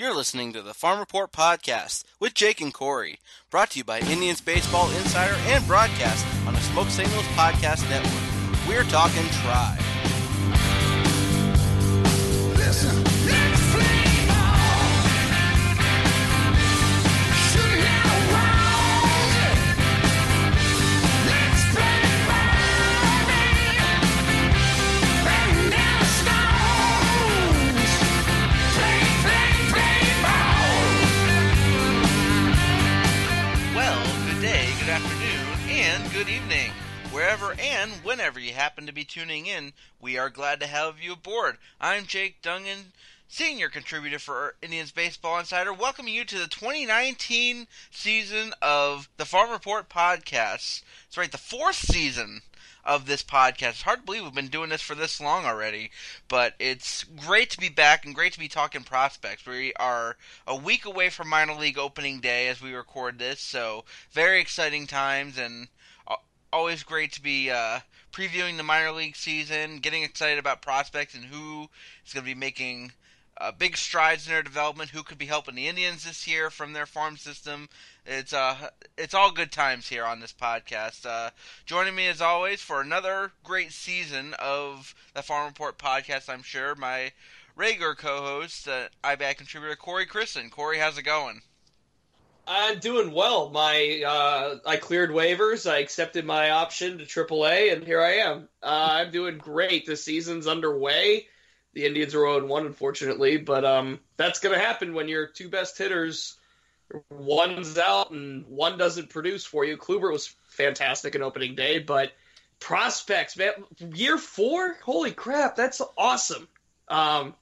You're listening to the Farm Report Podcast with Jake and Corey, brought to you by Indians Baseball Insider and broadcast on the Smoke Signals Podcast Network. We're talking tribe. Good evening. Wherever and whenever you happen to be tuning in, we are glad to have you aboard. I'm Jake Dungan, senior contributor for Indians Baseball Insider, welcoming you to the 2019 season of the Farm Report podcast. That's right, the fourth season of this podcast. It's hard to believe we've been doing this for this long already, but it's great to be back and great to be talking prospects. We are a week away from minor league opening day as we record this, so very exciting times and always great to be uh, previewing the minor league season, getting excited about prospects and who is going to be making uh, big strides in their development. Who could be helping the Indians this year from their farm system? It's uh, it's all good times here on this podcast. Uh, joining me as always for another great season of the Farm Report podcast. I'm sure my regular co-host, uh, contributor Corey Crisan. Corey, how's it going? I'm doing well. My uh, I cleared waivers. I accepted my option to AAA, and here I am. Uh, I'm doing great. The season's underway. The Indians are 0 1, unfortunately, but um, that's going to happen when your two best hitters, one's out and one doesn't produce for you. Kluber was fantastic in opening day, but prospects, man, year four, holy crap, that's awesome. Um,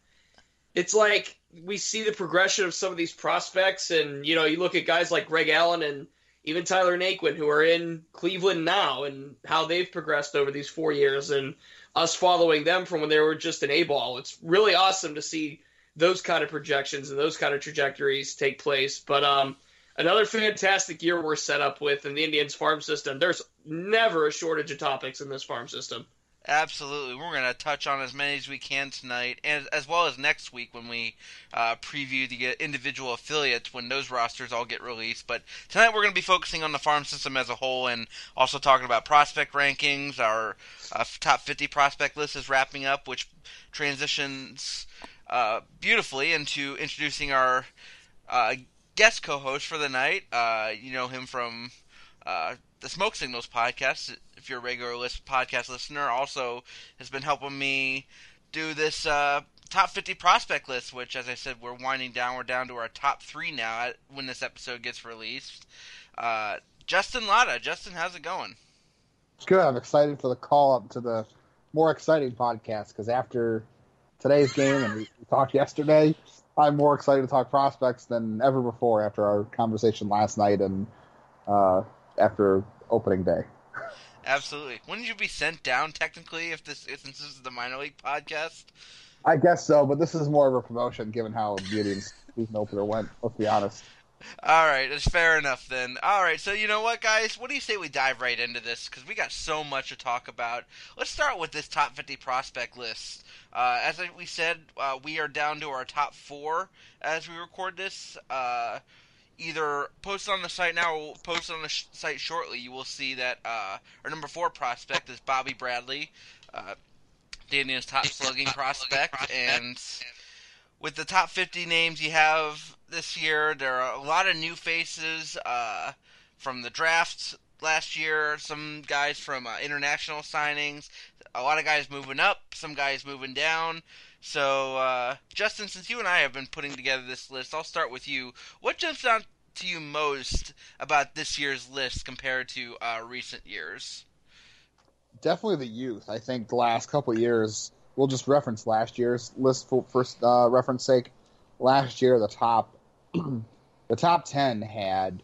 it's like we see the progression of some of these prospects, and you know, you look at guys like Greg Allen and even Tyler Naquin, who are in Cleveland now, and how they've progressed over these four years, and us following them from when they were just an A ball. It's really awesome to see those kind of projections and those kind of trajectories take place. But um, another fantastic year we're set up with in the Indians farm system. There's never a shortage of topics in this farm system. Absolutely. We're going to touch on as many as we can tonight, and as well as next week when we uh, preview the uh, individual affiliates when those rosters all get released. But tonight we're going to be focusing on the farm system as a whole and also talking about prospect rankings. Our uh, top 50 prospect list is wrapping up, which transitions uh, beautifully into introducing our uh, guest co host for the night. Uh, you know him from uh, the Smoke Signals podcast. If you're a regular list podcast listener, also has been helping me do this uh, top 50 prospect list. Which, as I said, we're winding down. We're down to our top three now when this episode gets released. Uh, Justin Lada, Justin, how's it going? It's good. I'm excited for the call up to the more exciting podcast because after today's game and we talked yesterday, I'm more excited to talk prospects than ever before after our conversation last night and uh, after opening day. Absolutely. Wouldn't you be sent down technically if this if this is the minor league podcast? I guess so, but this is more of a promotion given how the Indians season opener went. Let's be honest. All right, it's fair enough then. All right, so you know what, guys? What do you say we dive right into this? Because we got so much to talk about. Let's start with this top 50 prospect list. Uh, as we said, uh, we are down to our top four as we record this. Uh, either post on the site now or we'll post on the sh- site shortly. You will see that uh, our number four prospect is Bobby Bradley, uh, Indians' top slugging prospect, and with the top 50 names you have this year, there are a lot of new faces uh, from the draft last year, some guys from uh, international signings, a lot of guys moving up, some guys moving down. So, uh, Justin, since you and I have been putting together this list, I'll start with you. What jumps out to you most about this year's list compared to uh, recent years? Definitely the youth. I think the last couple years, we'll just reference last year's list for, for uh, reference sake. Last year, the top the top ten had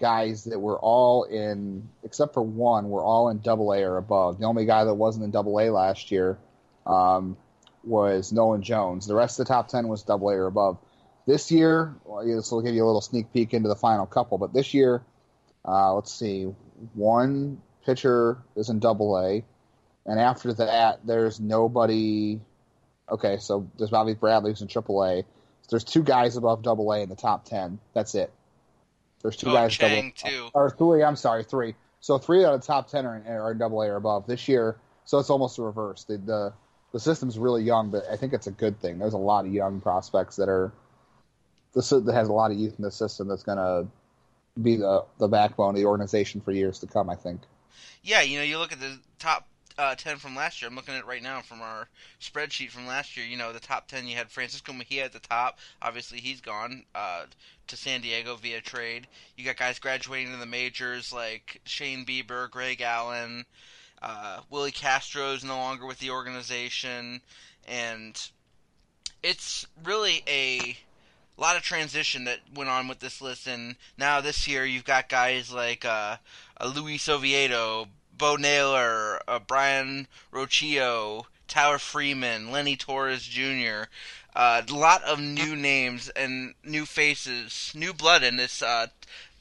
guys that were all in, except for one, were all in Double A or above. The only guy that wasn't in Double A last year um, was Nolan Jones. The rest of the top ten was Double A or above. This year, well, this will give you a little sneak peek into the final couple. But this year, uh, let's see, one pitcher is in Double A, and after that, there's nobody. Okay, so there's Bobby Bradley who's in Triple A. There's two guys above Double A in the top ten. That's it. There's two Oh, guys. Chang, double, too. Or three. I'm sorry, three. So three out of the top ten are in, are in Double A or above this year. So it's almost the reverse. The, the the system's really young, but I think it's a good thing. There's a lot of young prospects that are this that has a lot of youth in the system that's going to be the the backbone of the organization for years to come. I think. Yeah, you know, you look at the top uh, 10 from last year. I'm looking at it right now from our spreadsheet from last year. You know, the top 10, you had Francisco Mejia at the top. Obviously, he's gone uh, to San Diego via trade. You got guys graduating to the majors like Shane Bieber, Greg Allen, uh, Willi Castro's no longer with the organization. And it's really a lot of transition that went on with this list. And now this year, you've got guys like uh, uh, Luis Oviedo, Bo Naylor, uh, Brayan Rocchio, Tyler Freeman, Lenny Torres Jr. A lot of new names and new faces, new blood in this uh,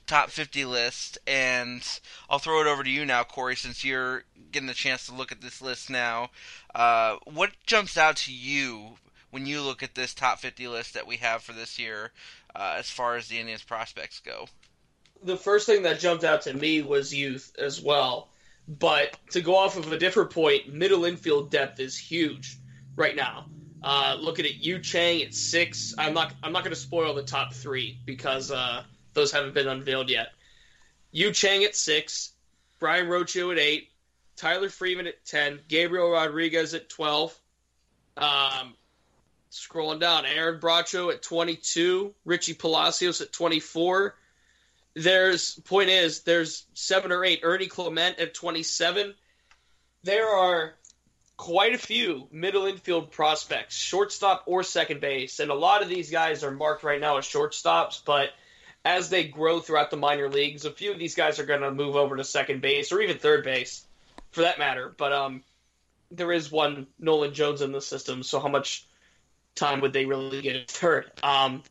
top 50 list. And I'll throw it over to you now, Corey, since you're getting the chance to look at this list now. Uh, what jumps out to you when you look at this top 50 list that we have for this year uh, as far as the Indians prospects go? the first thing that jumped out to me was youth as well. But to go off of a different point, middle infield depth is huge right now. Uh, looking at Yu Chang at six, I'm not I'm not going to spoil the top three because uh, those haven't been unveiled yet. Yu Chang at six, Brayan Rocchio at eight, Tyler Freeman at ten, Gabriel Rodriguez at twelve. Um, scrolling down, Aaron Bracho at 22, Richie Palacios at 24. There's point is there's seven or eight. Ernie Clement at 27. There are quite a few middle infield prospects, shortstop or second base, and a lot of these guys are marked right now as shortstops. But as they grow throughout the minor leagues, a few of these guys are going to move over to second base or even third base, for that matter. But um, there is one Nolan Jones in the system, so how much time would they really get at third? Um,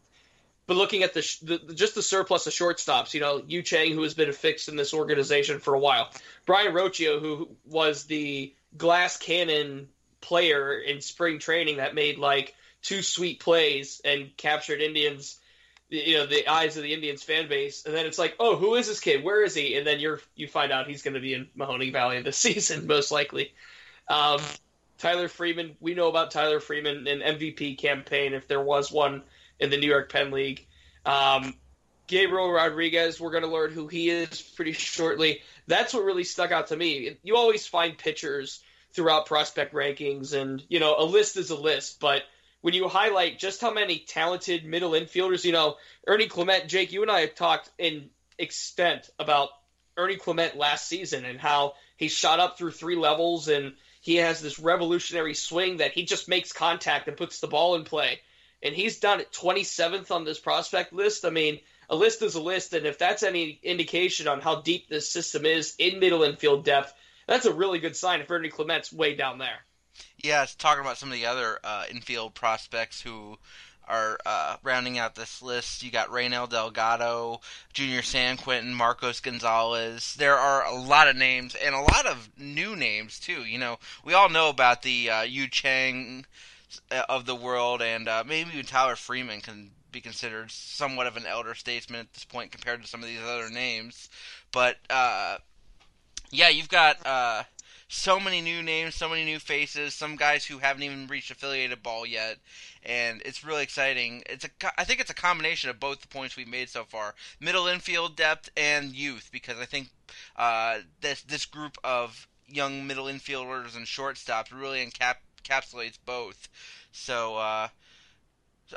but looking at the, sh- the just the surplus of shortstops, you know, Yu Chang, who has been fixed in this organization for a while, Brayan Rocchio, who was the glass cannon player in spring training that made like two sweet plays and captured Indians, you know, the eyes of the Indians fan base, and then it's like, oh, who is this kid? Where is he? And then you're you find out he's going to be in Mahoning Valley this season, most likely. Um, Tyler Freeman, we know about Tyler Freeman, an MVP campaign if there was one in the New York Penn League. Um, Gabriel Rodriguez, we're going to learn who he is pretty shortly. That's what really stuck out to me. You always find pitchers throughout prospect rankings, and you know a list is a list, but when you highlight just how many talented middle infielders, you know Ernie Clement, Jake, you and I have talked in extent about Ernie Clement last season and how he shot up through three levels and he has this revolutionary swing that he just makes contact and puts the ball in play. And he's down at 27th on this prospect list. I mean, a list is a list, and if that's any indication on how deep this system is in middle infield depth, that's a really good sign if Ernie Clement's way down there. Yeah, it's talking about some of the other uh, infield prospects who are uh, rounding out this list. You got Reynel Delgado, Junior Sanquintin, Marcos Gonzalez. There are a lot of names and a lot of new names too. You know, we all know about the uh, Yu Chang uh, of the world, and uh, maybe even Tyler Freeman can be considered somewhat of an elder statesman at this point compared to some of these other names. But uh, yeah, you've got uh, so many new names, so many new faces, some guys who haven't even reached affiliated ball yet, and it's really exciting. It's a, I think it's a combination of both the points we've made so far: middle infield depth and youth, because I think uh, this this group of young middle infielders and shortstops really encap- encapsulates both. So. Uh,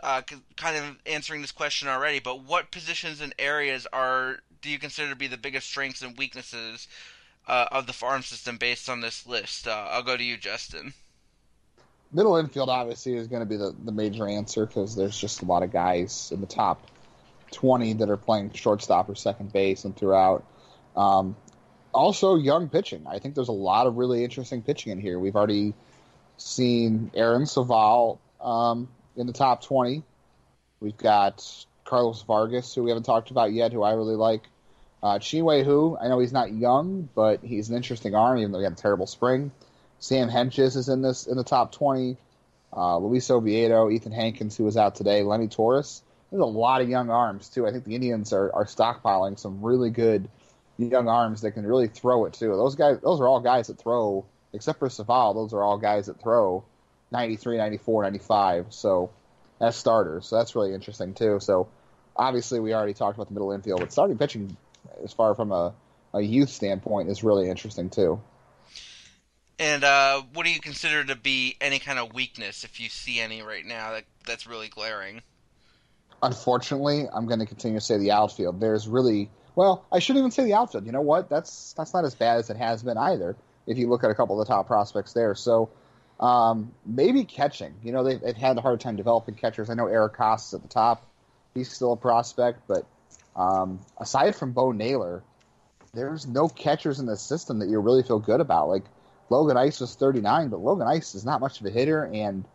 uh, kind of answering this question already, but what positions and areas are do you consider to be the biggest strengths and weaknesses uh, of the farm system based on this list? Uh, I'll go to you, Justin. Middle infield obviously is going to be the, the major answer because there's just a lot of guys in the top 20 that are playing shortstop or second base and throughout. Um, also, young pitching. I think there's a lot of really interesting pitching in here. We've already seen Aaron Civale um, in the top 20. We've got Carlos Vargas, who we haven't talked about yet, who I really like. Uh, Chih-Wei Hu, I know he's not young, but he's an interesting arm, even though he had a terrible spring. Sam Hentges is in this in the top 20. uh, Luis Oviedo, Ethan Hankins, who was out today, Lenny Torres. There's a lot of young arms too. I think the Indians are, are stockpiling some really good young arms that can really throw it too. Those guys, those are all guys that throw, except for Civale. Those are all guys that throw 93, 94, 95. So as starters, so that's really interesting too. So obviously, we already talked about the middle infield, but starting pitching, as far from a, a youth standpoint, is really interesting too. And uh, what do you consider to be any kind of weakness, if you see any right now that that's really glaring? Unfortunately, I'm going to continue to say the outfield. There's really well, I shouldn't even say the outfield. You know what? That's that's not as bad as it has been either. If you look at a couple of the top prospects there, so um, maybe catching. You know, they've, they've had a hard time developing catchers. I know Eric is at the top. He's still a prospect, but um, aside from Bo Naylor, there's no catchers in the system that you really feel good about. Like Logan Ice was 39, but Logan Ice is not much of a hitter, and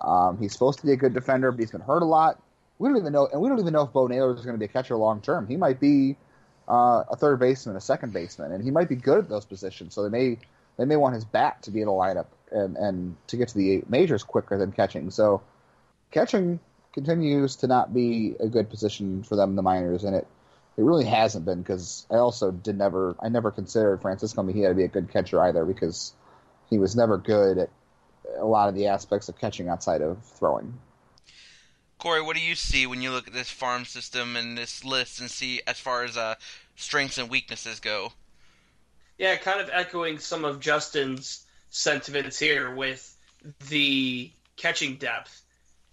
um, he's supposed to be a good defender, but he's been hurt a lot. We don't even know, and we don't even know if Bo Naylor is going to be a catcher long term. He might be uh, a third baseman, a second baseman, and he might be good at those positions. So they may they may want his bat to be in a lineup and and to get to the majors quicker than catching. So catching continues to not be a good position for them the minors, and it it really hasn't been because I also did never I never considered Francisco Mejia to be a good catcher either because he was never good at a lot of the aspects of catching outside of throwing. Corey, what do you see when you look at this farm system and this list and see as far as uh, strengths and weaknesses go? Yeah, kind of echoing some of Justin's sentiments here with the catching depth.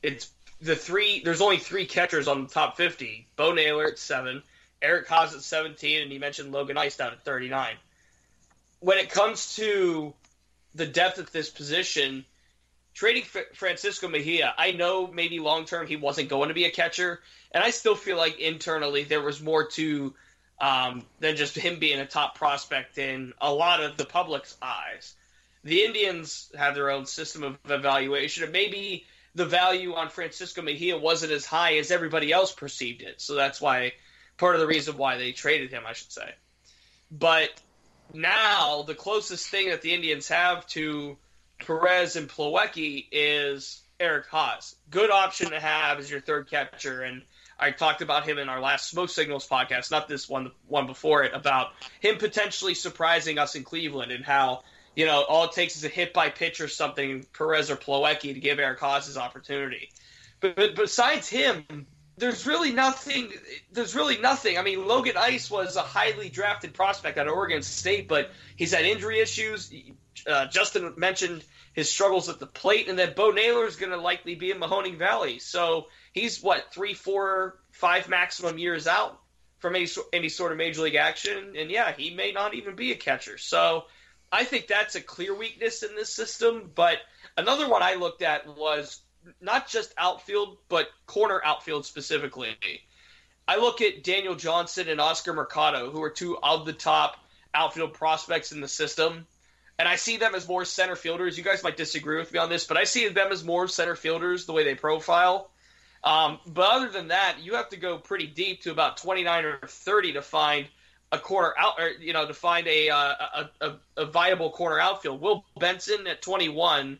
It's the three. There's only three catchers on the top 50. Bo Naylor at seven, Eric Haas at 17, and he mentioned Logan Ice down at 39. When it comes to the depth at this position, trading F- Francisco Mejia, I know maybe long term he wasn't going to be a catcher, and I still feel like internally there was more to um, than just him being a top prospect in a lot of the public's eyes. The Indians have their own system of evaluation, and maybe the value on Francisco Mejia wasn't as high as everybody else perceived it. So that's why part of the reason why they traded him, I should say. But now the closest thing that the Indians have to Perez and Plawecki is Eric Haas. Good option to have as your third catcher, and I talked about him in our last Smoke Signals podcast, not this one, the one before it, about him potentially surprising us in Cleveland and how you know all it takes is a hit by pitch or something, Perez or Plawecki, to give Eric Haas his opportunity. But, but besides him, there's really nothing. There's really nothing. I mean, Logan Ice was a highly drafted prospect of Oregon State, but he's had injury issues. Uh, Justin mentioned his struggles at the plate, and then Bo Naylor is going to likely be in Mahoning Valley. So he's what three, four, five maximum years out from any any sort of major league action, and yeah, he may not even be a catcher. So I think that's a clear weakness in this system. But another one I looked at was not just outfield, but corner outfield specifically. I look at Daniel Johnson and Oscar Mercado, who are two of the top outfield prospects in the system. And I see them as more center fielders. You guys might disagree with me on this, but I see them as more center fielders the way they profile. Um, but other than that, you have to go pretty deep to about 29 or 30 to find a corner out, or, you know, to find a, uh, a, a, a viable corner outfield. Will Benson at 21,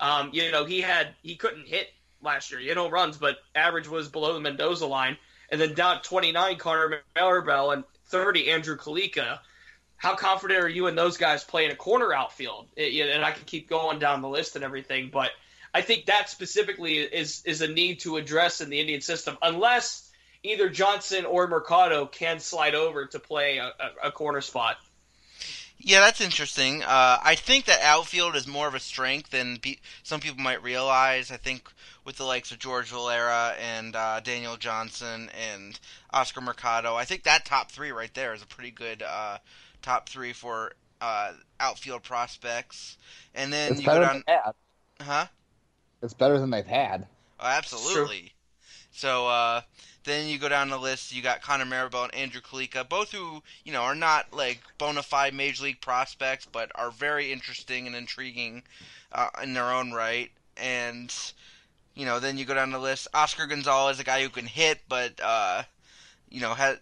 um, you know, he had he couldn't hit last year, you know, runs, but average was below the Mendoza line. And then down at 29, Connor Marabell, and 30, Andrew Calica. How confident are you in those guys playing a corner outfield? It- and I can keep going down the list and everything, but I think that specifically is is a need to address in the Indian system, unless either Johnson or Mercado can slide over to play a, a, a corner spot. Yeah, that's interesting. Uh, I think that outfield is more of a strength than pe- some people might realize. I think with the likes of George Valera and uh, Daniel Johnson and Oscar Mercado, I think that top three right there is a pretty good uh, top three for uh, outfield prospects. And then It's you go down, than huh? It's better than they've had. Oh, absolutely. So uh, then you go down the list. You got Connor Marabell and Andrew Calica, both who you know are not like bona fide major league prospects, but are very interesting and intriguing uh, in their own right. And you know, then you go down the list. Oscar Gonzalez, a guy who can hit, but uh, you know, has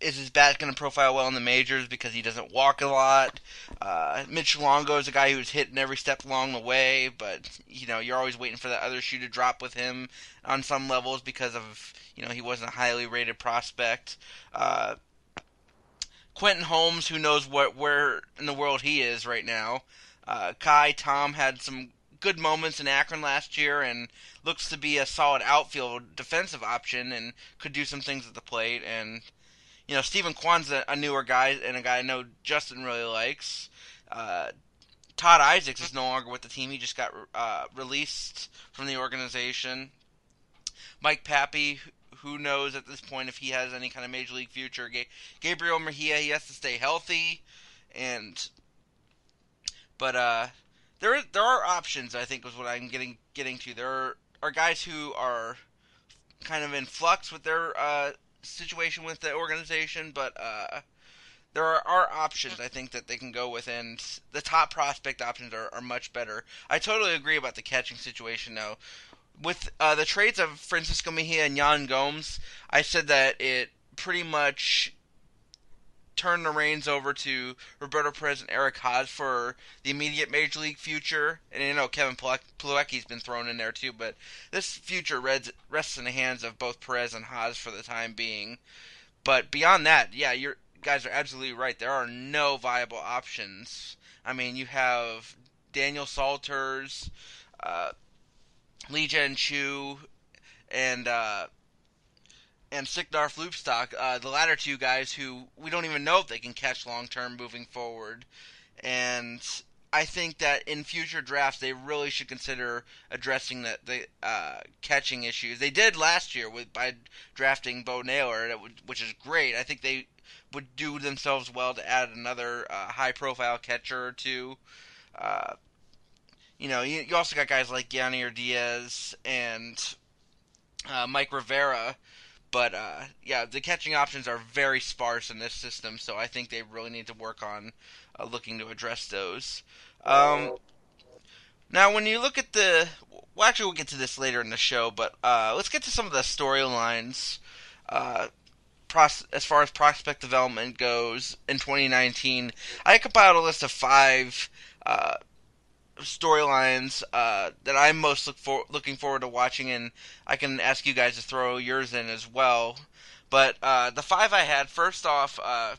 is his bat going to profile well in the majors because he doesn't walk a lot? Uh, Mitch Longo is a guy who's hitting every step along the way, but you know you're always waiting for that other shoe to drop with him on some levels because of you know he wasn't a highly rated prospect. Uh, Quentin Holmes, who knows what where in the world he is right now. Uh, Kai Tom had some good moments in Akron last year and looks to be a solid outfield defensive option and could do some things at the plate. And you know, Steven Kwan's a, a newer guy and a guy I know Justin really likes. Uh, Todd Isaacs is no longer with the team. He just got uh, released from the organization. Mike Papi, who knows at this point if he has any kind of major league future. Ga- Gabriel Mejia, he has to stay healthy, and but uh, there there are options. I think was what I'm getting getting to. There are, are guys who are kind of in flux with their uh, situation with the organization, but uh, there are, are options I think that they can go with, and the top prospect options are, are much better. I totally agree about the catching situation though. With uh, the trades of Francisco Mejia and Yan Gomes, I said that it pretty much turned the reins over to Roberto Perez and Eric Haas for the immediate major league future. And you know Kevin Plawecki's been thrown in there too, but this future rests, rests in the hands of both Perez and Haas for the time being. But beyond that, yeah, you guys are absolutely right. There are no viable options. I mean, you have Daniel Salters, uh, Li-Jen Chu, and uh, and Sicnarf Loopstok, uh, the latter two guys who we don't even know if they can catch long term moving forward. And I think that in future drafts they really should consider addressing the, the uh, catching issues. They did last year with by drafting Bo Naylor, which is great. I think they would do themselves well to add another uh, high profile catcher or two. Uh, you know, you, you, also got guys like Yainer Diaz and uh, Mike Rivera but uh, yeah, the catching options are very sparse in this system, so I think they really need to work on uh, looking to address those. Um, now, when you look at the, well, actually, we'll get to this later in the show, but uh, let's get to some of the storylines. Uh, as far as prospect development goes in 2019, I compiled a list of five uh, storylines uh, that I'm most look for, looking forward to watching, and I can ask you guys to throw yours in as well. But uh, the five I had first off, uh,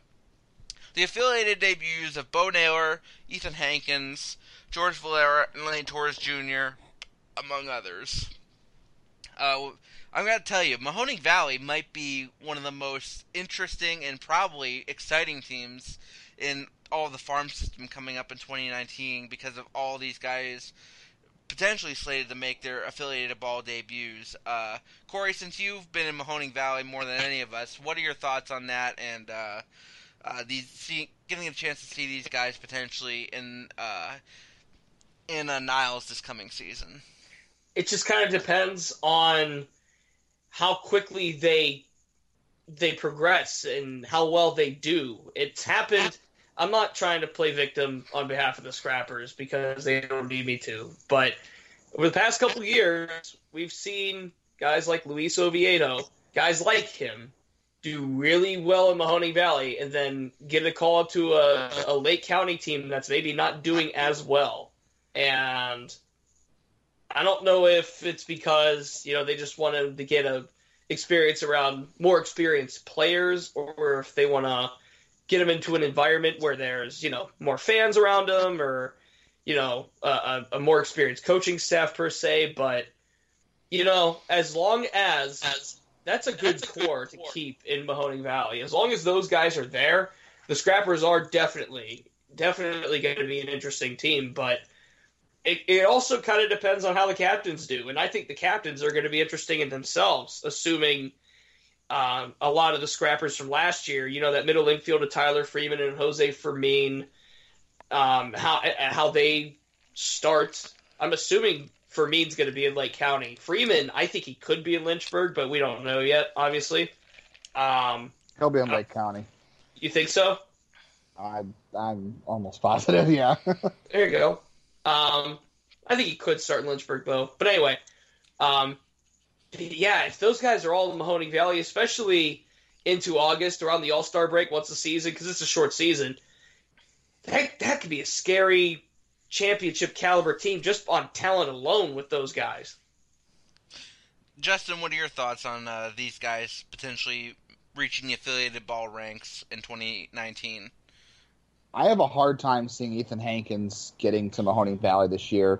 the affiliated debuts of Bo Naylor, Ethan Hankins, George Valera, and Lane Torres Jr., among others. Uh, I'm to tell you, Mahoning Valley might be one of the most interesting and probably exciting teams in all the farm system coming up in 2019 because of all these guys potentially slated to make their affiliated ball debuts. Uh, Corey, since you've been in Mahoning Valley more than any of us, what are your thoughts on that and uh, uh, these see, getting a chance to see these guys potentially in uh, in Niles this coming season? It just kind of depends on how quickly they they progress and how well they do. It's happened I'm not trying to play victim on behalf of the scrappers because they don't need me to. But over the past couple years, we've seen guys like Luis Oviedo, guys like him, do really well in Mahoning Valley and then get a call up to a, a Lake County team that's maybe not doing as well. And I don't know if it's because, you know, they just wanted to get a experience around more experienced players or if they want to get them into an environment where there's you know more fans around them or you know a, a, more experienced coaching staff per se. But you know as long as, as that's a good that's core a good to core. keep in mahoning valley. As long as those guys are there the scrappers are definitely definitely going to be an interesting team. But it, it also kind of depends on how the captains do. And i think the captains are going to be interesting in themselves assuming um, a lot of the scrappers from last year. You know that middle infield of Tyler Freeman and Jose Fermin. Um, how how they start? I'm assuming Fermin's going to be in Lake County. Freeman, I think he could be in Lynchburg, but we don't know yet. Obviously, um, he'll be in Lake uh, County. You think so? I'm I'm almost positive. Yeah. there you go. Um, I think he could start in Lynchburg though. But anyway, um, yeah, if those guys are all in Mahoning Valley, especially into August around the All Star break once the season because it's a short season. That that could be a scary championship caliber team just on talent alone with those guys. Justin, what are your thoughts on uh, these guys potentially reaching the affiliated ball ranks in 2019? I have a hard time seeing Ethan Hankins getting to Mahoning Valley this year,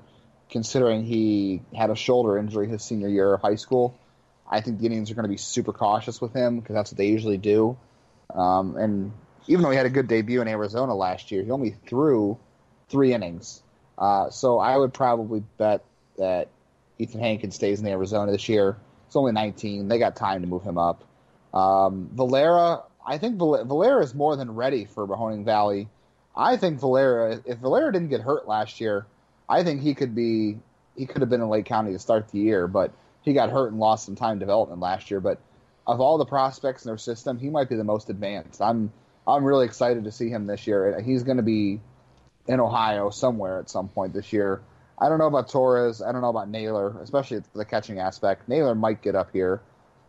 considering he had a shoulder injury his senior year of high school. I think the Indians are going to be super cautious with him because that's what they usually do. Um, and even though he had a good debut in Arizona last year, he only threw three innings. Uh, so I would probably bet that Ethan Hankins stays in Arizona this year. It's only 19. They got time to move him up. Um, Valera, I think Val- Valera is more than ready for Mahoning Valley. I think Valera, if Valera didn't get hurt last year, I think he could be he could have been in Lake County to start the year, but he got hurt and lost some time development last year. But of all the prospects in their system, he might be the most advanced. I'm I'm really excited to see him this year. He's going to be in Ohio somewhere at some point this year. I don't know about Torres. I don't know about Naylor, especially the catching aspect. Naylor might get up here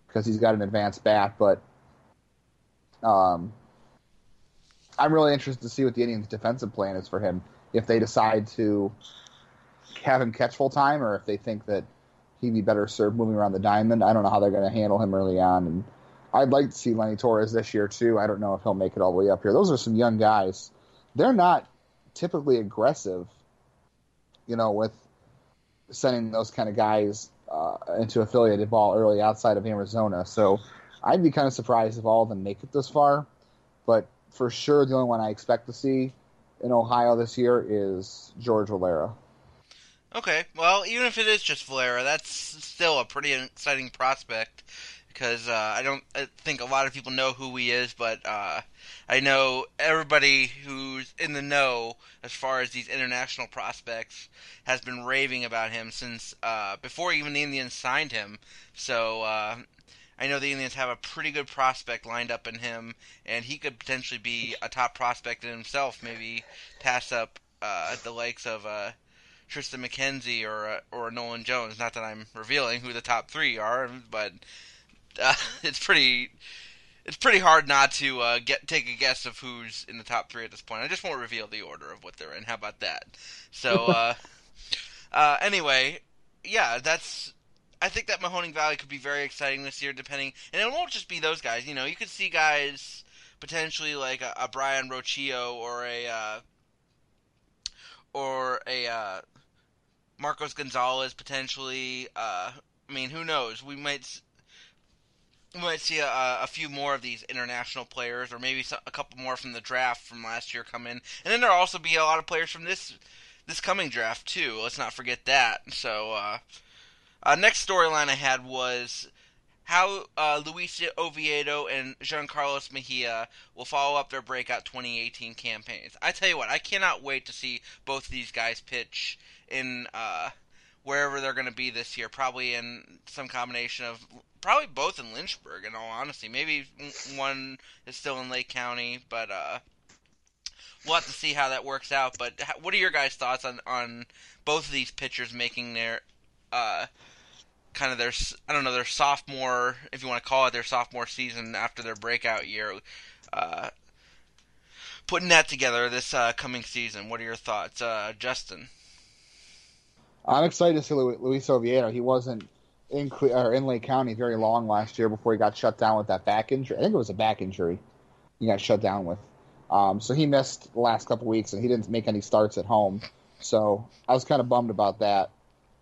because he's got an advanced bat, but um, I'm really interested to see what the Indians' defensive plan is for him. If they decide to have him catch full time, or if they think that he'd be better served moving around the diamond. I don't know how they're going to handle him early on, and I'd like to see Lenny Torres this year too. I don't know if he'll make it all the way up here. Those are some young guys. They're not typically aggressive, you know, with sending those kind of guys uh, into affiliated ball early outside of Arizona. So I'd be kind of surprised if all of them make it this far. But for sure, the only one I expect to see in Ohio this year is George Valera. Okay, well, even if it is just Valera, that's still a pretty exciting prospect because uh, I don't I think a lot of people know who he is, but uh, I know everybody who's in the know as far as these international prospects has been raving about him since uh, before even the Indians signed him. So uh, I know the Indians have a pretty good prospect lined up in him, and he could potentially be a top prospect in himself, maybe pass up uh, the likes of. Triston McKenzie or uh, or Nolan Jones. Not that I'm revealing who the top three are, but uh, it's pretty it's pretty hard not to uh, get take a guess of who's in the top three at this point. I just won't reveal the order of what they're in. How about that? So uh, uh, anyway, yeah, that's. I think that Mahoning Valley could be very exciting this year, depending, and it won't just be those guys. You know, you could see guys potentially like a, a Brayan Rocchio or a uh, or a uh, Marcos Gonzalez potentially. Uh, I mean, who knows? We might we might see a, a few more of these international players, or maybe a couple more from the draft from last year come in, and then there'll also be a lot of players from this this coming draft too. Let's not forget that. So, uh, uh, next storyline I had was how uh, Luis Oviedo and Jean Carlos Mejia will follow up their breakout 2018 campaigns. I tell you what, I cannot wait to see both of these guys pitch in uh, wherever they're going to be this year. Probably in some combination of, probably both in Lynchburg. In all honesty, maybe one is still in Lake County, but uh, we'll have to see how that works out. But what are your guys' thoughts on on both of these pitchers making their uh, kind of their I don't know their sophomore, if you want to call it their sophomore season after their breakout year, uh, putting that together this uh, coming season. What are your thoughts, uh, Justin? I'm excited to see Lu- Luis Oviedo. He wasn't in or in Lake County very long last year before he got shut down with that back injury. I think it was a back injury he got shut down with. Um, so he missed the last couple weeks and he didn't make any starts at home. So I was kind of bummed about that.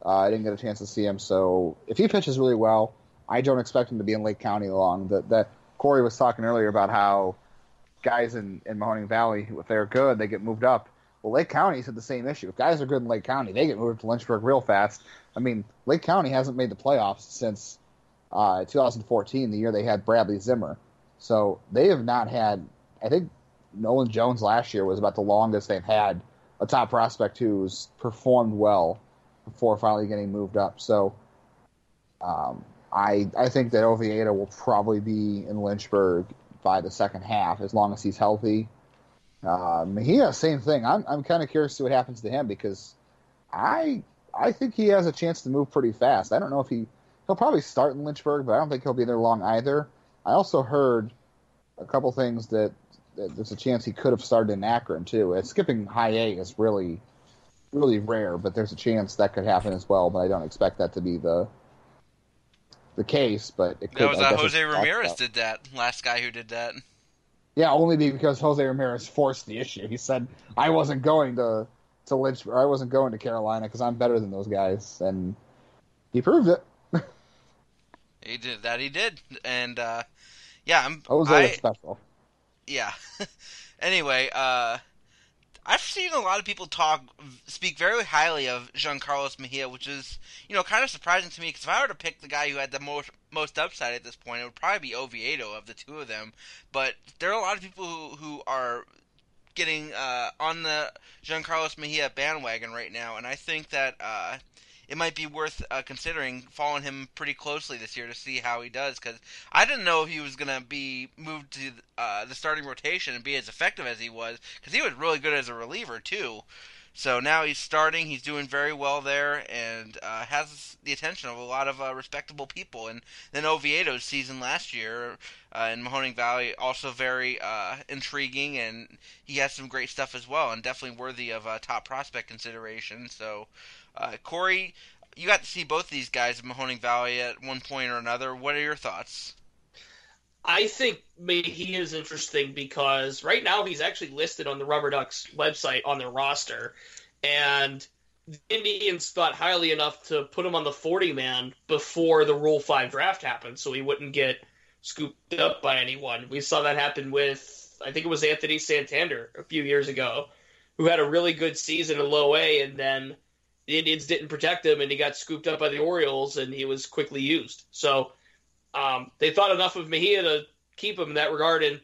Uh, I didn't get a chance to see him. So if he pitches really well, I don't expect him to be in Lake County long. That that Corey was talking earlier about how guys in, in Mahoning Valley, if they're good, they get moved up. Well, Lake County's had the same issue. If guys are good in Lake County, they get moved to Lynchburg real fast. I mean, Lake County hasn't made the playoffs since uh, 2014, the year they had Bradley Zimmer. So they have not had. I think Nolan Jones last year was about the longest they've had a top prospect who's performed well before finally getting moved up. So um, I I think that Oviedo will probably be in Lynchburg by the second half as long as he's healthy. Uh, Mejia, same thing. I'm I'm kind of curious to see what happens to him because I I think he has a chance to move pretty fast. I don't know if he he'll probably start in Lynchburg, but I don't think he'll be there long either. I also heard a couple things that, that there's a chance he could have started in Akron too. And skipping high A is really, really rare, but there's a chance that could happen as well. But I don't expect that to be the the case. But it could. That was uh, Jose Ramirez did that. Last guy who did that. Yeah, only because Jose Ramirez forced the issue. He said, "I wasn't going to to Lynch, or I wasn't going to Carolina because I'm better than those guys," and he proved it. He did that. He did, and uh, yeah, I'm. Jose I, was special. yeah. anyway, uh, I've seen a lot of people talk, speak very highly of Jean Carlos Mejia, which is, you know, kind of surprising to me because if I were to pick the guy who had the most most upside at this point, it would probably be Oviedo of the two of them. But there are a lot of people who who are getting uh, on the Jean Carlos Mejia bandwagon right now, and I think that uh, it might be worth uh, considering following him pretty closely this year to see how he does. Because I didn't know if he was going to be moved to uh, the starting rotation and be as effective as he was, because he was really good as a reliever too. So now he's starting. He's doing very well there, and uh, has the attention of a lot of uh, respectable people. And then Oviedo's season last year uh, in Mahoning Valley also very uh, intriguing, and he has some great stuff as well, and definitely worthy of uh, top prospect consideration. So, uh, Corey, you got to see both these guys in Mahoning Valley at one point or another. What are your thoughts? I think he is interesting because right now he's actually listed on the Rubber Ducks website on their roster, and the Indians thought highly enough to put him on the 40 man before the Rule 5 draft happened, so he wouldn't get scooped up by anyone. We saw that happen with, I think it was Anthony Santander a few years ago, who had a really good season in low A, and then the Indians didn't protect him, and he got scooped up by the Orioles, and he was quickly used. So um, they thought enough of Mejia to keep him in that regard. And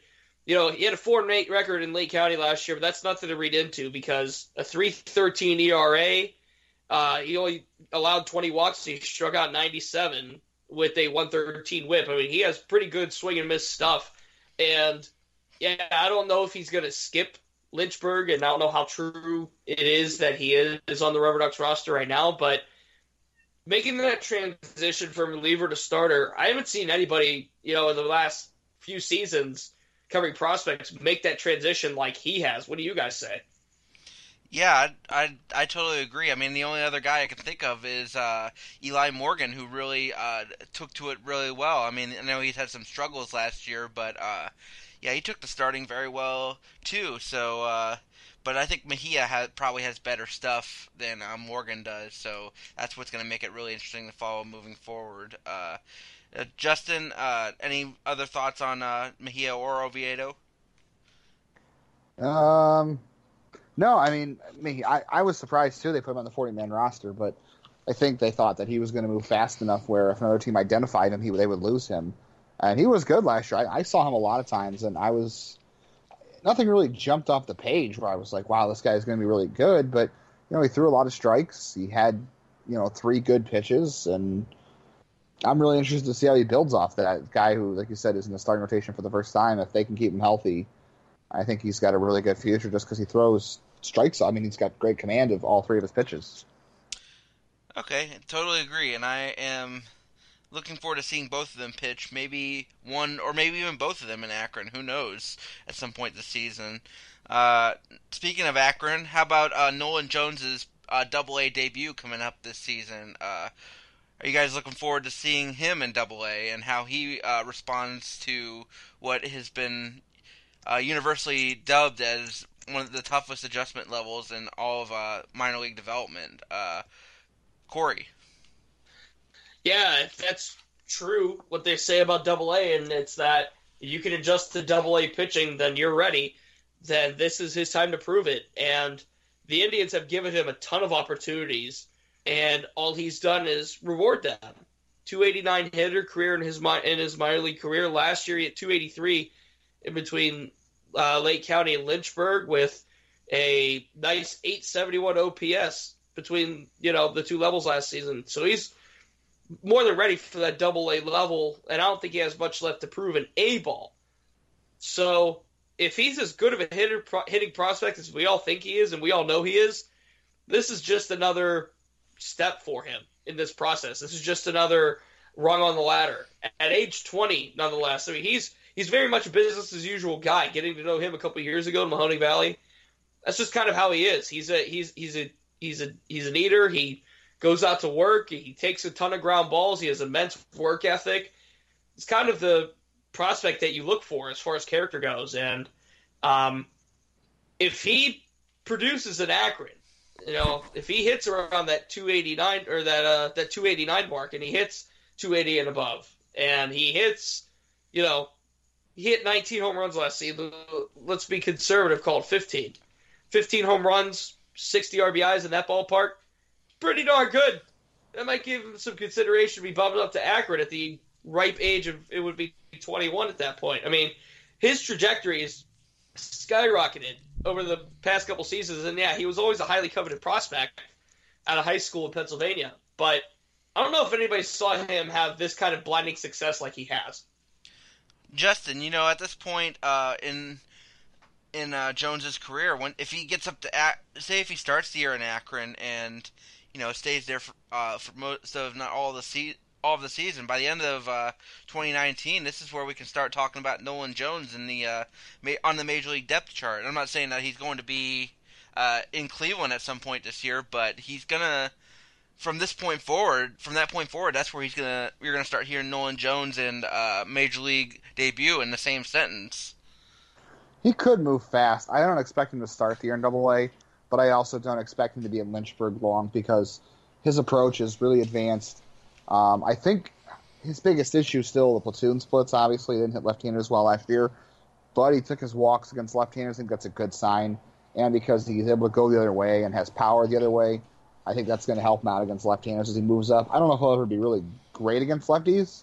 you know, he had a four and eight record in Lake County last year, but that's nothing to read into because a three thirteen ERA. Uh, he only allowed twenty walks. He struck out ninety seven with a one thirteen WHIP. I mean, he has pretty good swing and miss stuff. And yeah, I don't know if he's going to skip Lynchburg, and I don't know how true it is that he is on the Rubber Ducks roster right now, but making that transition from reliever to starter, I haven't seen anybody, you know, in the last few seasons covering prospects make that transition like he has. What do you guys say? Yeah, I, I, I totally agree. I mean, the only other guy I can think of is uh, Eli Morgan, who really uh, took to it really well. I mean, I know he's had some struggles last year, but uh, yeah, he took the starting very well too. So, uh, but I think Mejia has, probably has better stuff than uh, Morgan does. So that's what's going to make it really interesting to follow moving forward. Uh, uh, Justin, uh, any other thoughts on uh, Mejia or Oviedo? Um, no, I mean, me, I, I was surprised too. They put him on the 40 man roster, but I think they thought that he was going to move fast enough where if another team identified him, he they would lose him. And he was good last year. I, I saw him a lot of times, and I was nothing really jumped off the page where I was like, "Wow, this guy is going to be really good." But you know, he threw a lot of strikes. He had you know three good pitches, and I'm really interested to see how he builds off that guy who, like you said, is in the starting rotation for the first time. If they can keep him healthy, I think he's got a really good future just because he throws strikes. I mean, he's got great command of all three of his pitches. Okay, totally agree, and I am looking forward to seeing both of them pitch. Maybe one, or maybe even both of them in Akron. Who knows? At some point this season. Uh, speaking of Akron, how about uh, Nolan Jones's uh, Double A debut coming up this season? Uh, are you guys looking forward to seeing him in Double A and how he uh, responds to what has been universally dubbed as one of the toughest adjustment levels in all of minor league development? Corey. Yeah, if that's true, what they say about Double A, and it's that you can adjust to Double A pitching, then you're ready. Then this is his time to prove it. And the Indians have given him a ton of opportunities, and all he's done is reward them. 289 hitter career in his in his minor league career. Last year he had 283 in between uh, Lake County and Lynchburg with a nice 871 OPS between you know the two levels last season. So he's more than ready for that double A level, and I don't think he has much left to prove in A ball. So if he's as good of a hitter, pro- hitting prospect as we all think he is, and we all know he is, this is just another step for him in this process. This is just another rung on the ladder at age 20, nonetheless. I mean, he's he's very much a business as usual guy. Getting to know him a couple years ago in Mahoning Valley, that's just kind of how he is. He's a he's he's a he's a he's an eater. He goes out to work. He takes a ton of ground balls. He has immense work ethic. It's kind of the prospect that you look for as far as character goes. And um, if he produces an Akron, you know, if he hits around that 289 or that uh, that 289 mark, and he hits 280 and above, and he hits, you know, he hit 19 home runs last season. Let's be conservative, called 15. 15 home runs, 60 RBIs in that ballpark. Pretty darn good. That might give him some consideration to be bumped up to Akron at the ripe age of it would be 21 at that point. I mean, his trajectory is skyrocketed over the past couple seasons, and yeah, he was always a highly coveted prospect out of high school in Pennsylvania. But I don't know if anybody saw him have this kind of blinding success like he has. Justin, you know, at this point uh, in in uh, Jones's career, when if he gets up to say if he starts the year in Akron and you know stays there for, uh, for most of not all the se- all of the season, by the end of uh, 2019, this is where we can start talking about Nolan Jones in the uh, ma- on the major league depth chart. I'm not saying that he's going to be uh, in Cleveland at some point this year, but he's gonna from this point forward, from that point forward, that's where he's gonna you're gonna start hearing Nolan Jones and uh, major league debut in the same sentence. He could move fast. I don't expect him to start the year in Double A, but I also don't expect him to be in Lynchburg long because his approach is really advanced. Um, I think his biggest issue is still the platoon splits. Obviously, he didn't hit left-handers well last year, but he took his walks against left-handers. I think that's a good sign. And because he's able to go the other way and has power the other way, I think that's going to help him out against left-handers as he moves up. I don't know if he'll ever be really great against lefties,